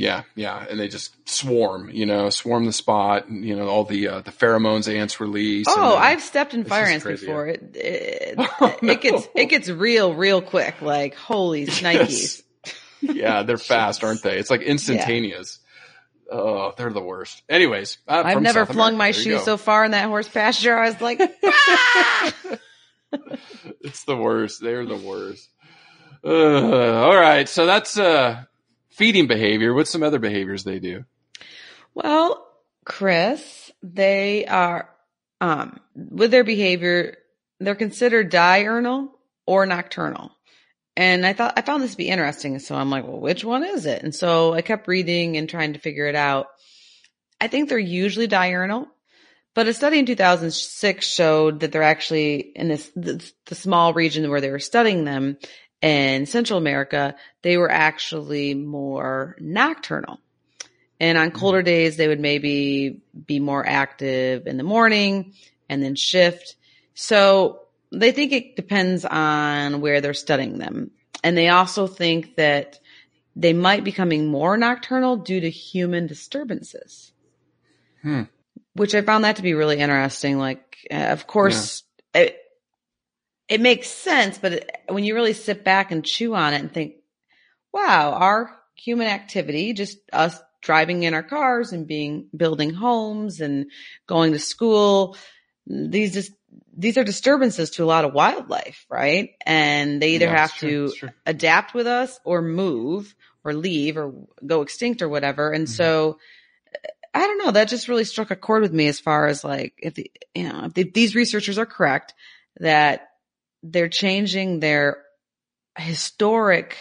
Yeah, yeah, and they just swarm, you know, swarm the spot, and, you know, all the uh, the pheromones ants release. Oh, then- I've stepped in fire ants crazy, before. It it, Oh, it gets no. it gets real real quick. Like holy snikes. yeah, they're fast, aren't they? It's like instantaneous. Oh, they're the worst. Anyways, uh, I've never South flung America. my There go. so far in that horse pasture. I was like, "Ah!" it's the worst. They're the worst. Uh, all right, so that's uh, feeding behavior. What's some other behaviors they do? well, Chris, they are um with their behavior, they're considered diurnal or nocturnal. And I thought I found this to be interesting. So I'm like, well, which one is it? And so I kept reading and trying to figure it out. I think they're usually diurnal, but a study in 2006 showed that they're actually in this, the, the small region where they were studying them in Central America, they were actually more nocturnal. And on colder days, they would maybe be more active in the morning and then shift. So they think it depends on where they're studying them. And they also think that they might be becoming more nocturnal due to human disturbances. Hmm. Which I found that to be really interesting. Like, uh, of course, it, it makes sense, but it, when you really sit back and chew on it and think, wow, our human activity, just us driving in our cars and being building homes and going to school, these just these are disturbances to a lot of wildlife, right? And they either Yeah, have true, to adapt with us or move or leave or go extinct or whatever. And Mhm. so I don't know, that just really struck a chord with me as far as like if the, you know, if the, these researchers are correct that they're changing their historic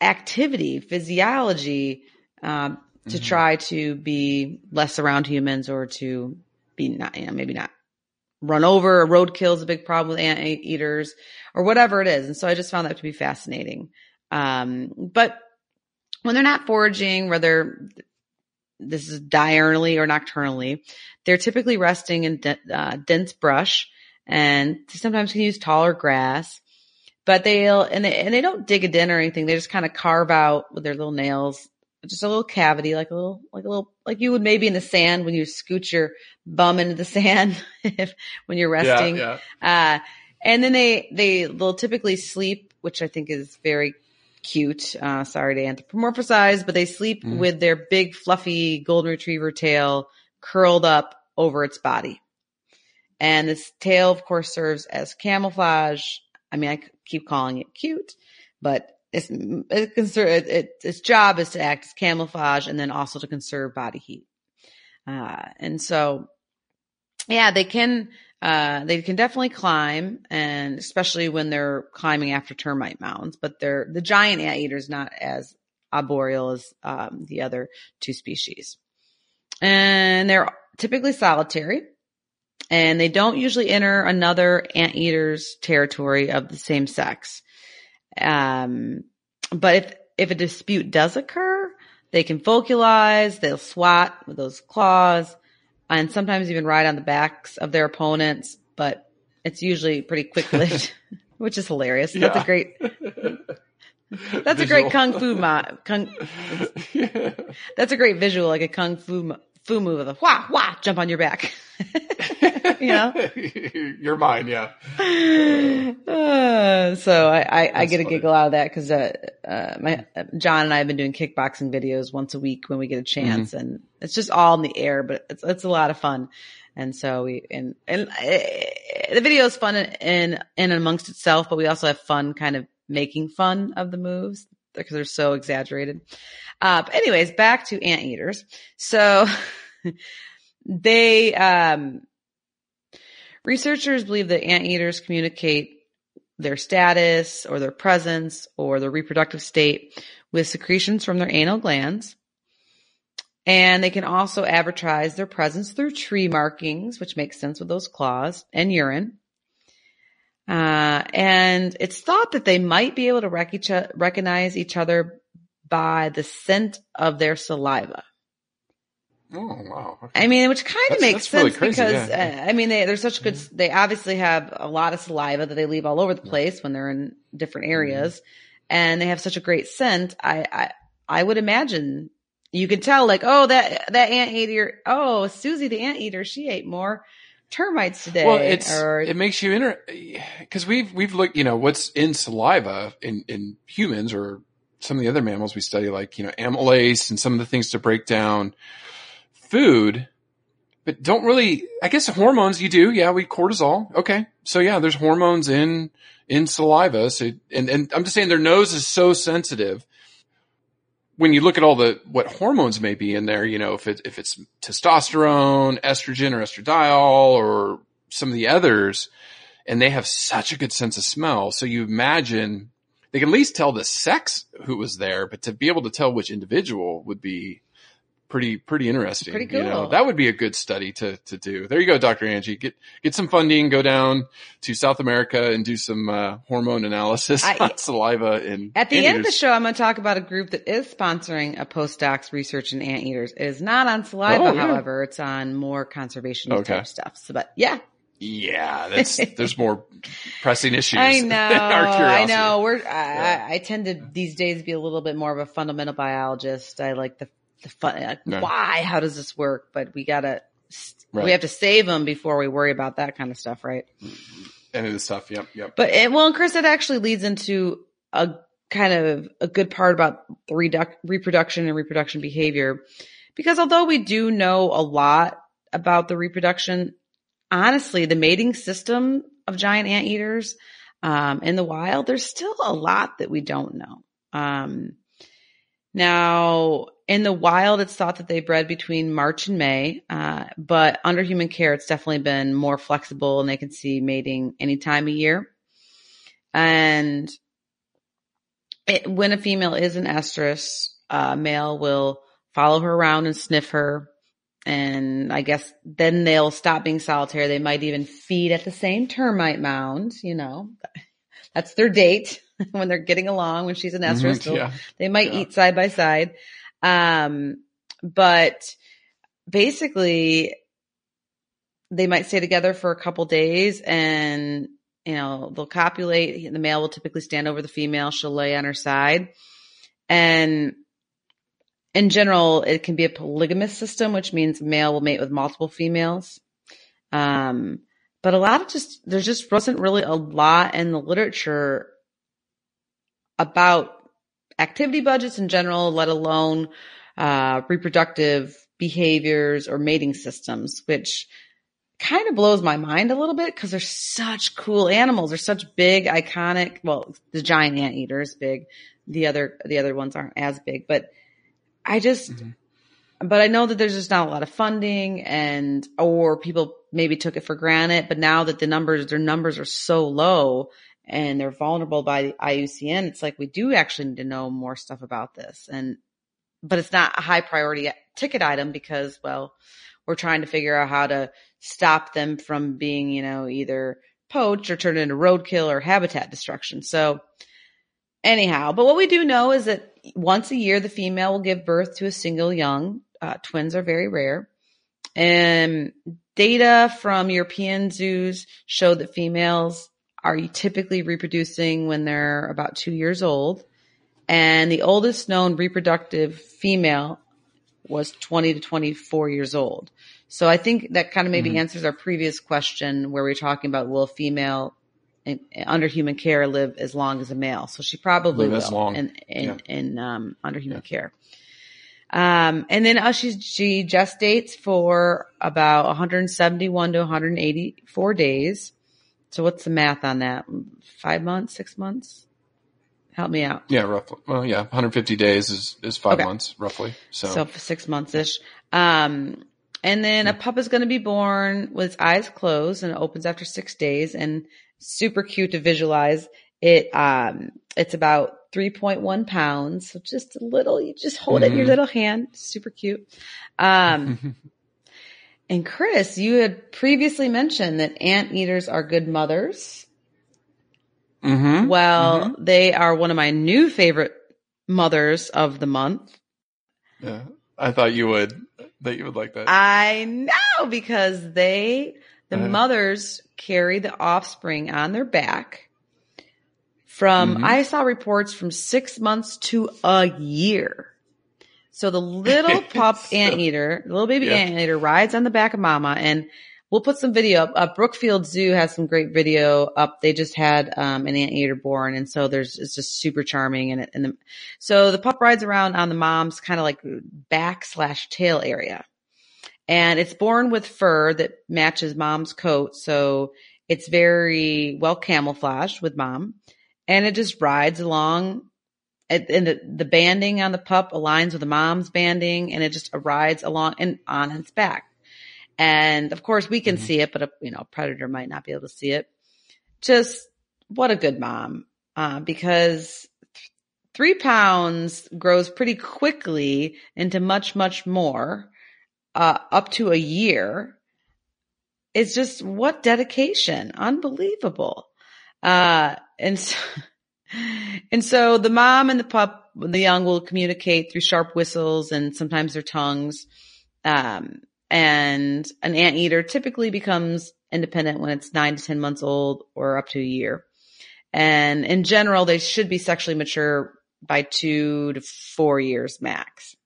activity, physiology, um, to Mhm. try to be less around humans or to be not, you know, maybe not run over. A Roadkill is a big problem with ant eaters or whatever it is. And so I just found that to be fascinating. Um, but when they're not foraging, whether this is diurnally or nocturnally, they're typically resting in de- uh, dense brush and sometimes can use taller grass. but they'll and they and they don't dig a den or anything. They just kind of carve out with their little nails, just a little cavity, like a little, like a little, like you would maybe in the sand when you scoot your bum into the sand if, when you're resting. Yeah, yeah. Uh, and then they they they'll typically sleep, which I think is very cute. Uh, sorry to anthropomorphize, but they sleep Mhm. with their big fluffy golden retriever tail curled up over its body. And this tail, of course, serves as camouflage. I mean, I keep calling it cute, but it's, it, its job is to act as camouflage and then also to conserve body heat. Uh, and so, yeah, they can, uh, they can definitely climb and especially when they're climbing after termite mounds, but they're, the giant anteater is not as arboreal as, um, the other two species. And they're typically solitary and they don't usually enter another anteater's territory of the same sex. Um, but if, if a dispute does occur, they can vocalize, they'll swat with those claws, and sometimes even ride on the backs of their opponents, but it's usually pretty quick lived, which is hilarious. That's Yeah. a great, that's a great kung fu mo- kung, that's a great visual, like a kung fu, mo- fu move of the wah, wah, jump on your back. you know? You're mine, yeah. Uh, so I, I, I get a giggle out of that because uh, uh, my uh, John and I have been doing kickboxing videos once a week when we get a chance, Mm-hmm. and it's just all in the air, but it's it's a lot of fun. And so we and and uh, the video is fun in, in amongst itself, but we also have fun kind of making fun of the moves because they're so exaggerated. Uh, but anyways, back to anteaters. So they um Researchers believe that anteaters communicate their status or their presence or their reproductive state with secretions from their anal glands. And they can also advertise their presence through tree markings, which makes sense with those claws and urine. Uh, and it's thought that they might be able to rec- each, recognize each other by the scent of their saliva. Oh wow. Okay. I mean, which kind of makes really sense crazy, because yeah, Mm-hmm. uh, I mean, they, they're such good. They obviously have a lot of saliva that they leave all over the place when they're in different Mm-hmm. areas, and they have such a great scent. I, I I would imagine you could tell, like, oh, that that anteater. Oh, Susie the ant eater she ate more termites today. Well, it's or it makes you inter because we've we've looked you know what's in saliva in in humans or some of the other mammals we study like you know amylase and some of the things to break down food, but don't really. I guess hormones you do. Yeah, we cortisol. Okay, so yeah, there's hormones in in saliva. So and and I'm just saying their nose is so sensitive. When you look at all the what hormones may be in there, you know if it if it's testosterone, estrogen, or estradiol, or some of the others, and they have such a good sense of smell. So you imagine they can at least tell the sex who was there, but to be able to tell which individual would be pretty pretty interesting. Pretty You know, that would be a good study to to do. There you go, Dr. Angie. Get get some funding, go down to South America and do some uh, hormone analysis I- on saliva and At the end of the show, I'm going to talk about a group that is sponsoring a postdoc's research in anteaters. It is not on saliva, Oh, yeah. however, it's on more conservation Okay. type stuff. So, but yeah, Yeah, that's there's more pressing issues. I know, I know. We're I, Yeah. I, I tend to these days be a little bit more of a fundamental biologist. I like the the fun. Like, Yeah. Why? How does this work? But we gotta. Right. We have to save them before we worry about that kind of stuff, right? And it is tough. Yep, yep. But and, well, and Chris, that actually leads into a kind of a good part about the reduc- reproduction and reproduction behavior, because although we do know a lot about the reproduction, honestly, the mating system of giant anteaters um, in the wild, there's still a lot that we don't know. Um, now, in the wild, it's thought that they bred between March and May, uh, but under human care, it's definitely been more flexible and they can see mating any time of year. And it, when a female is an estrus, uh, male will follow her around and sniff her. And I guess then they'll stop being solitary. They might even feed at the same termite mound, you know. That's their date when they're getting along when she's an estrus. Mhm, They'll- yeah. they might Yeah. eat side by side. Um, but basically they might stay together for a couple days and you know, they'll copulate. The male will typically stand over the female. She'll lay on her side. And in general, it can be a polygamous system, which means male will mate with multiple females. Um, but a lot of just, there just wasn't really a lot in the literature about activity budgets in general, let alone, uh, reproductive behaviors or mating systems, which kind of blows my mind a little bit because they're such cool animals. They're such big, iconic. Well, the giant anteater is big. The other, the other ones aren't as big, but I just, mm-hmm. but I know that there's just not a lot of funding and, or people maybe took it for granted. But now that the numbers, their numbers are so low and they're vulnerable by the IUCN, it's like we do actually need to know more stuff about this. And, but it's not a high priority ticket item because, well, we're trying to figure out how to stop them from being, you know, either poached or turned into roadkill or habitat destruction. So anyhow, but what we do know is that once a year, the female will give birth to a single young. Uh, twins are very rare. And data from European zoos show that females are you typically reproducing when they're about two years old. And the oldest known reproductive female was 20 to 24 years old. So I think that kind of maybe mm-hmm. answers our previous question where we are talking about will a female in, under human care live as long as a male. So she probably live will long. in, in, yeah. in um, under human yeah. care. Um, and then uh, she, she gestates for about 171 to 184 days. So what's the math on that? Five months, six months? Help me out. Yeah, roughly. Well, yeah, 150 days is, is five okay. months roughly. So, so six months ish. Um, and then a pup is going to be born with its eyes closed and it opens after six days and super cute to visualize. It, um, it's about 3.1 pounds. So just a little, you just hold mm-hmm. it in your mm-hmm. little hand. Super cute. Um, and Chris, you had previously mentioned that anteaters are good mothers. Mm-hmm. Well, mm-hmm. they are one of my new favorite mothers of the month. Yeah. I thought you would that you would like that. I know because they the uh, mothers carry the offspring on their back from mm-hmm. I saw reports from 6 months to a year. So the little pup so, anteater, the little baby yeah. anteater rides on the back of mama and we'll put some video up. Uh, Brookfield Zoo has some great video up. They just had um, an anteater born, and so there's it's just super charming. And, and the, so the pup rides around on the mom's kind of like back slash tail area, and it's born with fur that matches mom's coat, so it's very well camouflaged with mom, and it just rides along. And the, the banding on the pup aligns with the mom's banding, and it just rides along and on its back and of course we can mm-hmm. see it, but a, you know, predator might not be able to see it. Just what a good mom. Uh, because three pounds grows pretty quickly into much, much more, uh, up to a year. It's just what dedication. Unbelievable. Uh, and so, and so the mom and the pup, the young will communicate through sharp whistles and sometimes their tongues. Um, and an anteater typically becomes independent when it's nine to 10 months old or up to a year. And in general, they should be sexually mature by two to four years max.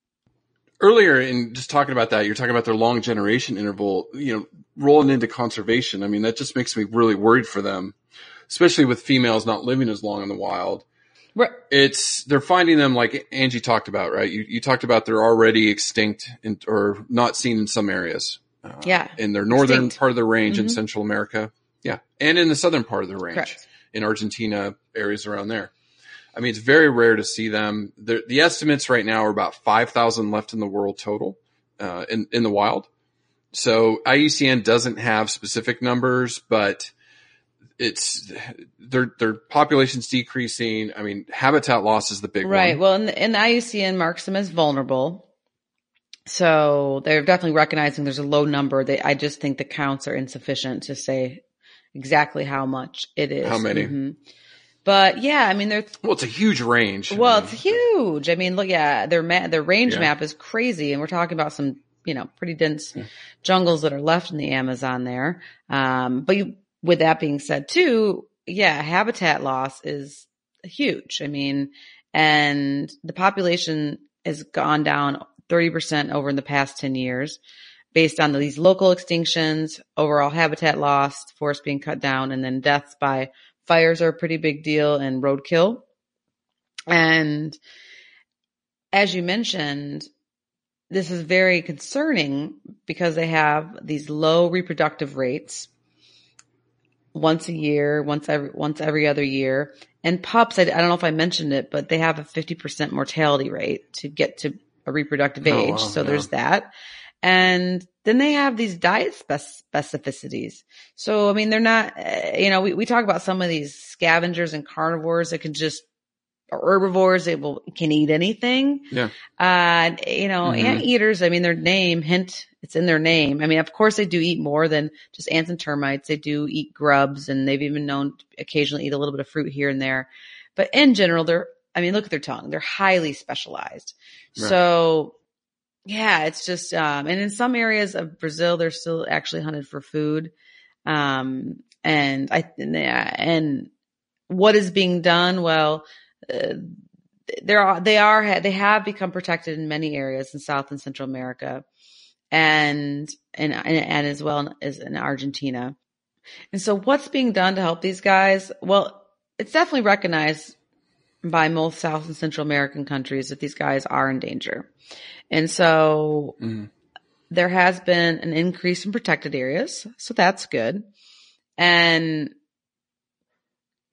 Earlier in just talking about that, you're talking about their long generation interval, you know, rolling into conservation. I mean, that just makes me really worried for them, especially with females not living as long in the wild. Right. It's they're finding them like Angie talked about, right? You you talked about they're already extinct in, or not seen in some areas. Uh, yeah. In their northern extinct. part of the range mm-hmm. in Central America. Yeah. And in the southern part of the range Correct. in Argentina, areas around there. I mean, it's very rare to see them. The, the estimates right now are about 5,000 left in the world total, uh, in, in the wild. So IUCN doesn't have specific numbers, but it's their their population's decreasing. I mean, habitat loss is the big one. right. one. Well, and, and the IUCN marks them as vulnerable. So they're definitely recognizing there's a low number. They, I just think the counts are insufficient to say exactly how much it is. How many? Mm-hmm. But yeah, I mean, they're well, it's a huge range. Well, it's huge. I mean, look, yeah, their ma- their range yeah. map is crazy, and we're talking about some you know pretty dense yeah. jungles that are left in the Amazon there. Um, but you with that being said too, yeah, habitat loss is huge. I mean, and the population has gone down 30% over in the past 10 years based on these local extinctions, overall habitat loss, forest being cut down, and then deaths by fires are a pretty big deal and roadkill. And as you mentioned, this is very concerning because they have these low reproductive rates once a year, once every once every other year. And pups, I, I don't know if I mentioned it, but they have a 50% mortality rate to get to a reproductive Oh, age. wow, so yeah. there's that. And then they have these diet specificities. So, I mean, they're not, uh, you know, we, we talk about some of these scavengers and carnivores that can just, or herbivores, they will, can eat anything. Yeah. Uh, you know, Mhm. anteaters, I mean, their name, hint, it's in their name. I mean, of course they do eat more than just ants and termites. They do eat grubs and they've even known to occasionally eat a little bit of fruit here and there. But in general, they're, I mean, look at their tongue. They're highly specialized. Right. So yeah, it's just, um, and in some areas of Brazil, they're still actually hunted for food. Um, and I, and what is being done? Well, uh, there are, they are, they have become protected in many areas in South and Central America and, and, and as well as in Argentina. And so what's being done to help these guys? Well, it's definitely recognized by most South and Central American countries that these guys are in danger. And so Mhm. there has been an increase in protected areas. So that's good. And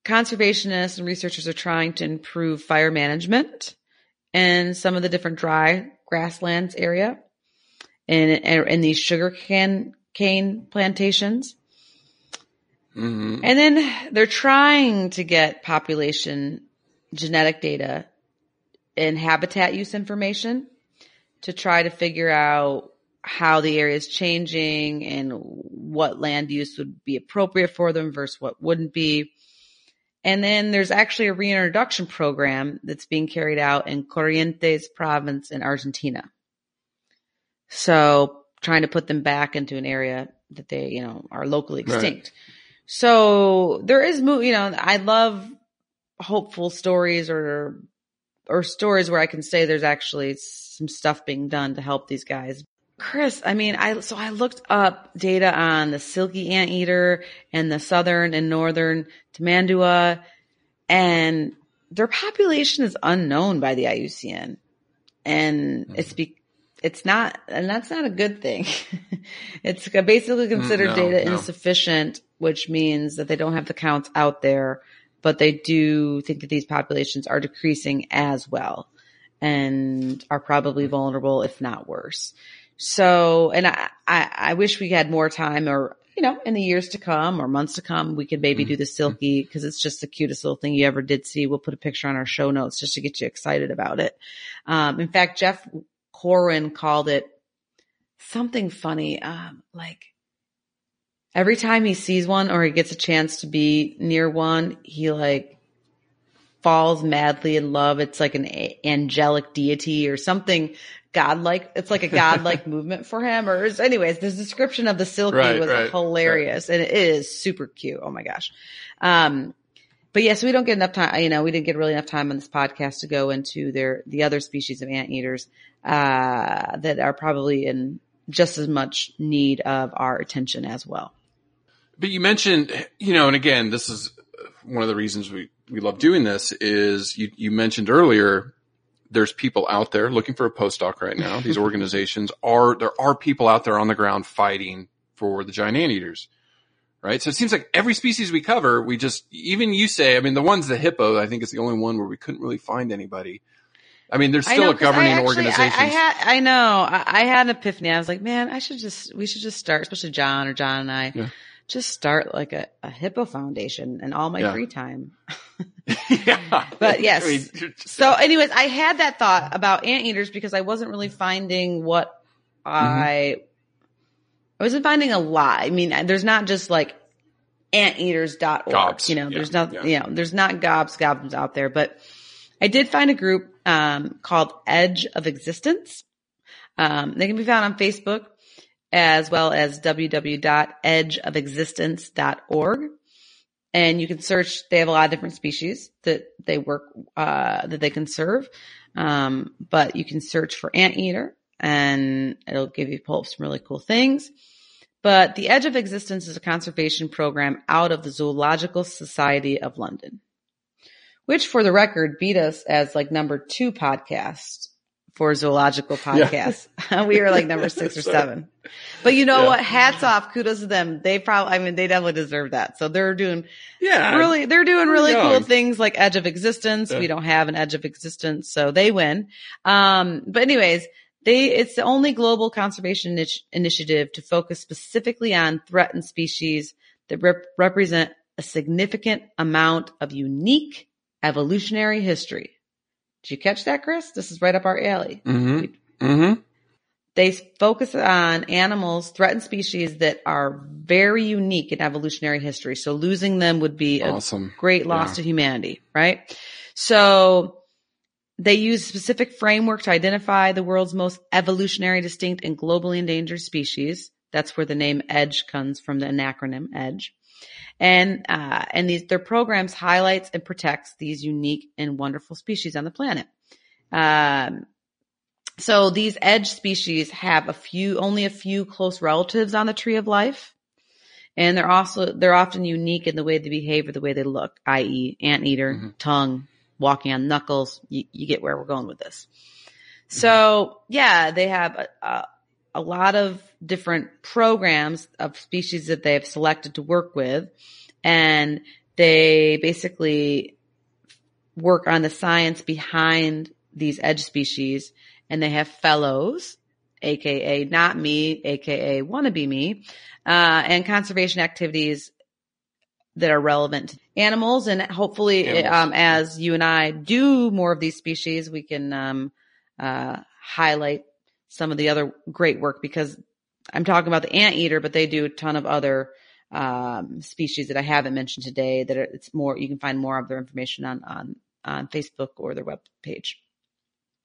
conservationists and researchers are trying to improve fire management in some of the different dry grasslands area in, in these sugar cane, cane plantations. Mhm. And then they're trying to get population genetic data and habitat use information to try to figure out how the area is changing and what land use would be appropriate for them versus what wouldn't be. And then there's actually a reintroduction program that's being carried out in Corrientes province in Argentina. So trying to put them back into an area that they, you know, are locally Right. extinct. So there is, you know, I love hopeful stories or, or stories where I can say there's actually some stuff being done to help these guys. Chris, I mean, I, so I looked up data on the silky anteater and the southern and northern tamandua and their population is unknown by the IUCN. And hmm. it's be, it's not, and that's not a good thing. it's basically considered no, data no. insufficient, which means that they don't have the counts out there, but they do think that these populations are decreasing as well and are probably vulnerable, if not worse. So, and I, I, I wish we had more time or, you know, in the years to come or months to come, we could maybe do the silky because it's just the cutest little thing you ever did see. We'll put a picture on our show notes just to get you excited about it. Um, in fact, Jeff Corwin called it something funny, um, like every time he sees one or he gets a chance to be near one, he like falls madly in love. It's like an a- angelic deity or something godlike. It's like a godlike movement for him. Or anyways, this description of the silky Right, was right, hilarious and it is super cute. Oh my gosh. Um, but yes, we don't get enough time. You know, we didn't get really enough time on this podcast to go into their the other species of anteaters uh, that are probably in just as much need of our attention as well. But you mentioned, you know, and again, this is one of the reasons we, we love doing this is you, you mentioned earlier, there's people out there looking for a postdoc right now. These organizations are, there are people out there on the ground fighting for the giant anteaters. Right. So it seems like every species we cover, we just, even you say, I mean, the one's the hippo, I think is the only one where we couldn't really find anybody. I mean, there's still know, a governing actually- organization. I, I had, I know, I, I had an epiphany. I was like, man, I should just, we should just start, especially John or John and I, Yeah. just start like a, a hippo foundation in all my Yeah. free time. yeah. But yes. I mean, just- So anyways, I had that thought about anteaters because I wasn't really finding what mm-hmm. I, I wasn't finding a lot. I mean, there's not just like anteaters.org, Gobs. you know, Yeah, there's not, yeah. you know, there's not gobs, gobs out there, but I did find a group, um, called Edge of Existence. Um, they can be found on Facebook as well as www.edgeofexistence.org. And you can search, they have a lot of different species that they work, uh, that they can serve. Um, but you can search for anteater and it'll give you pull up some really cool things. But the Edge of Existence is a conservation program out of the Zoological Society of London, which for the record beat us as like number two podcast for zoological podcasts. Yeah. we were like number six or seven. But you know yeah. what? Hats off, kudos to them. They probably, I mean, they definitely deserve that. So they're doing, yeah, really, they're doing really young. cool things like Edge of Existence. Yeah. We don't have an Edge of Existence, so they win. Um, but anyways, they, it's the only global conservation initiative to focus specifically on threatened species that rep- represent a significant amount of unique evolutionary history. Did you catch that, Chris? This is right up our alley. Mm-hmm. Mm-hmm. They focus on animals, threatened species that are very unique in evolutionary history. So losing them would be awesome. a great loss yeah. to humanity, right? So they use a specific framework to identify the world's most evolutionary distinct and globally endangered species. That's where the name EDGE comes from, the acronym EDGE and uh, and these their programs highlights and protects these unique and wonderful species on the planet. Um, so these edge species have a few, only a few close relatives on the tree of life, and they're also they're often unique in the way they behave or the way they look, i.e., anteater, mm-hmm. tongue, walking on knuckles. You, you, get where we're going with this. Mm-hmm. So yeah, they have a, a, a lot of different programs of species that they have selected to work with. And they basically work on the science behind these edge species and they have fellows, aka not me, aka wannabe me, uh, and conservation activities that are relevant to animals. And hopefully, animals. Um, as you and I do more of these species, we can, um, uh, highlight some of the other great work because I'm talking about the anteater, but they do a ton of other um, species that I haven't mentioned today. That are, it's more you can find more of their information on on on Facebook or their web page.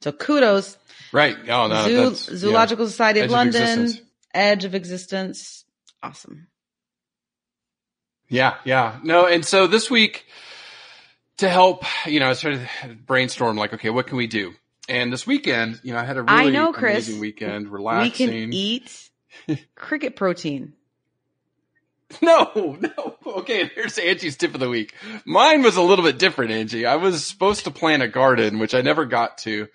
So kudos, right? Oh no, Zoo, Zoological yeah. Society of Edge London, of Edge of Existence, awesome. Yeah, yeah, no, and so this week to help, you know, I started brainstorm like, okay, what can we do? And this weekend, you know, I had a really I know, Chris, amazing weekend, relaxing. We can eat cricket protein. No, no. Okay, here's Angie's tip of the week. Mine was a little bit different, Angie. I was supposed to plant a garden, which I never got to,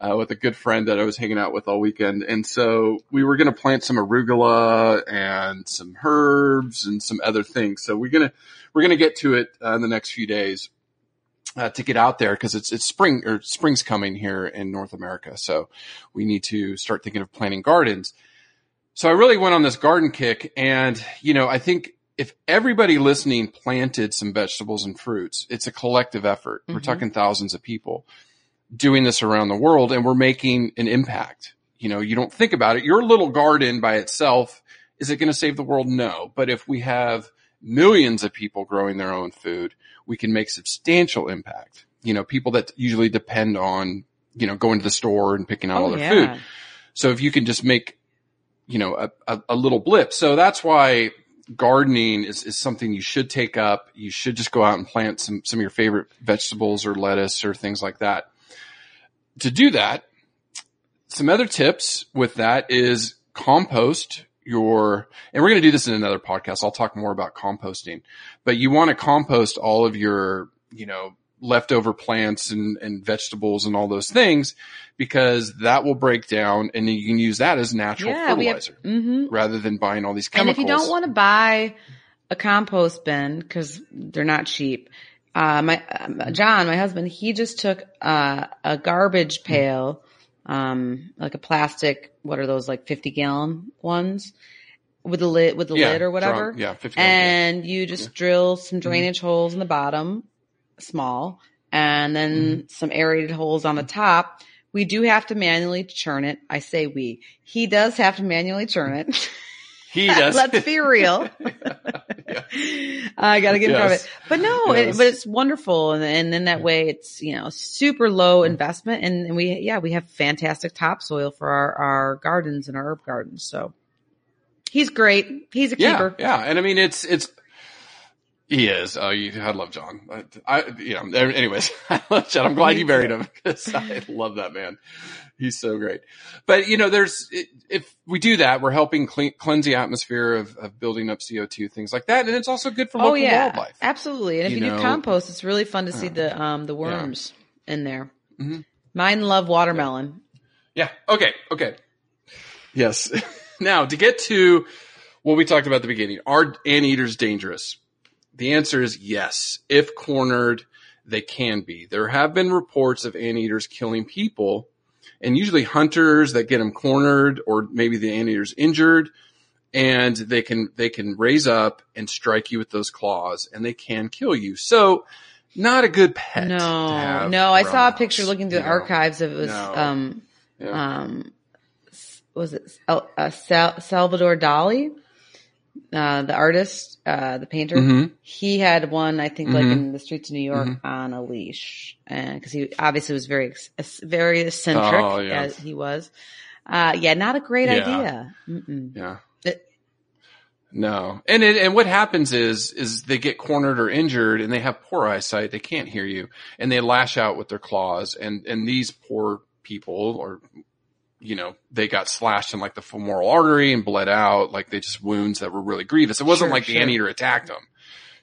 uh, with a good friend that I was hanging out with all weekend. And so we were going to plant some arugula and some herbs and some other things. So we're going to, we're going to get to it uh, in the next few days uh, to get out there because it's it's spring or spring's coming here in North America. So we need to start thinking of planting gardens. So I really went on this garden kick, and you know I think if everybody listening planted some vegetables and fruits, it's a collective effort. Mm-hmm. We're talking thousands of people doing this around the world, and we're making an impact. You know, you don't think about it. Your little garden by itself is it going to save the world? No, but if we have millions of people growing their own food, we can make substantial impact. You know, people that usually depend on, you know, going to the store and picking out oh, all their yeah. food. So if you can just make, you know, a, a, a little blip. So that's why gardening is, is something you should take up. You should just go out and plant some, some of your favorite vegetables or lettuce or things like that. To do that, some other tips with that is compost your, and we're going to do this in another podcast. I'll talk more about composting, but you want to compost all of your, you know, leftover plants and, and vegetables and all those things because that will break down and you can use that as natural yeah, fertilizer have, mm-hmm. rather than buying all these chemicals. And if you don't want to buy a compost bin because they're not cheap, uh, my, uh, John, my husband, he just took, uh, a garbage pail um, like a plastic, what are those, like 50 gallon ones with the lid, with the yeah, lid or whatever. yeah. 50 and you just yeah. drill some mm-hmm. drainage mm-hmm. holes in the bottom, small, and then mm-hmm. some aerated holes on the top. We do have to manually churn it. I say we. He does have to manually churn it. He does. Let's be real. I got to get yes. of it. But no, yes. it, but it's wonderful. And, and in that way, it's, you know, super low mm-hmm. investment. And, and we, yeah, we have fantastic topsoil for our, our gardens and our herb gardens. So He's great. He's a Yeah, keeper. yeah, and I mean it's it's he is. Oh, you, I love John. I, I you know. Anyways, I love John. I'm glad you married him because I love that man. He's so great. But you know, there's if we do that, we're helping clean, cleanse the atmosphere of, of building up CO2, things like that, and it's also good for Oh yeah, wildlife. absolutely. And if You you, know- do compost, it's really fun to see Uh, the um the worms in there. Mhm. Mine love watermelon. Yeah. Okay. Okay. Yes. now to get to what we talked about at the beginning, are anteaters dangerous? The answer is yes. If cornered, they can be. There have been reports of anteaters killing people and usually hunters that get them cornered or maybe the anteater's injured and they can, they can raise up and strike you with those claws and they can kill you. So not a good pet. No, no. I saw a picture looking through you the archives of it was No. um Yeah. um was it uh, Sal- Salvador Dali, uh, the artist, uh, the painter. Mhm. He had one, I think, like Mhm. in the streets of New York on a leash, and because he obviously was very, very eccentric Oh, yeah. as he was. Uh, yeah, not a great Yeah. idea. Mm-mm. Yeah. It- No. And it, and what happens is is they get cornered or injured and they have poor eyesight, they can't hear you and they lash out with their claws and and these poor people or you know, they got slashed in like the femoral artery and bled out, like they just wounds that were really grievous. It wasn't Sure, like the anteater attacked them.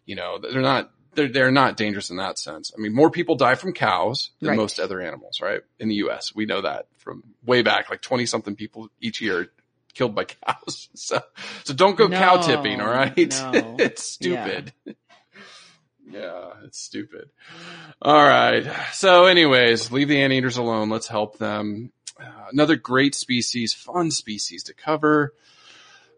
You know, they're not they're they're not dangerous in that sense. I mean, more people die from cows than Right. most other animals, right? In the US. We know that from way back, like 20 something people each year killed by cows. So so don't go cow tipping, all right? no. it's stupid. Yeah. it's stupid. All right. So anyways, leave the anteaters alone. Let's help them. Uh, another great species, fun species to cover.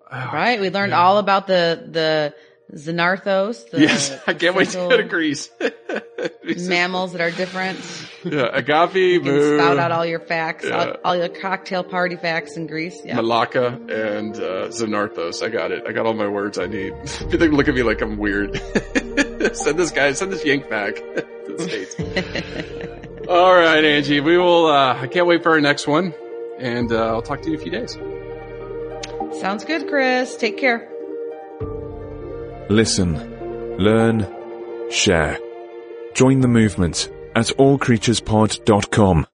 Uh, Right. We learned yeah. all about the the Xenarthos. The yes, I can't wait to go to Greece. Mammals that are different. Yeah, agape, You can spout out all your facts, Yeah. all, all your cocktail party facts in Greece. Yeah. Malacca, and uh, Xenarthos. I got it. I got all my words I need. they look at me like I'm weird. send this guy, send this yank back to the States. All right, Angie. We will, uh, I can't wait for our next one. And uh, I'll talk to you in a few days. Sounds good, Chris. Take care. Listen, learn, share. Join the movement at allcreaturespod.com.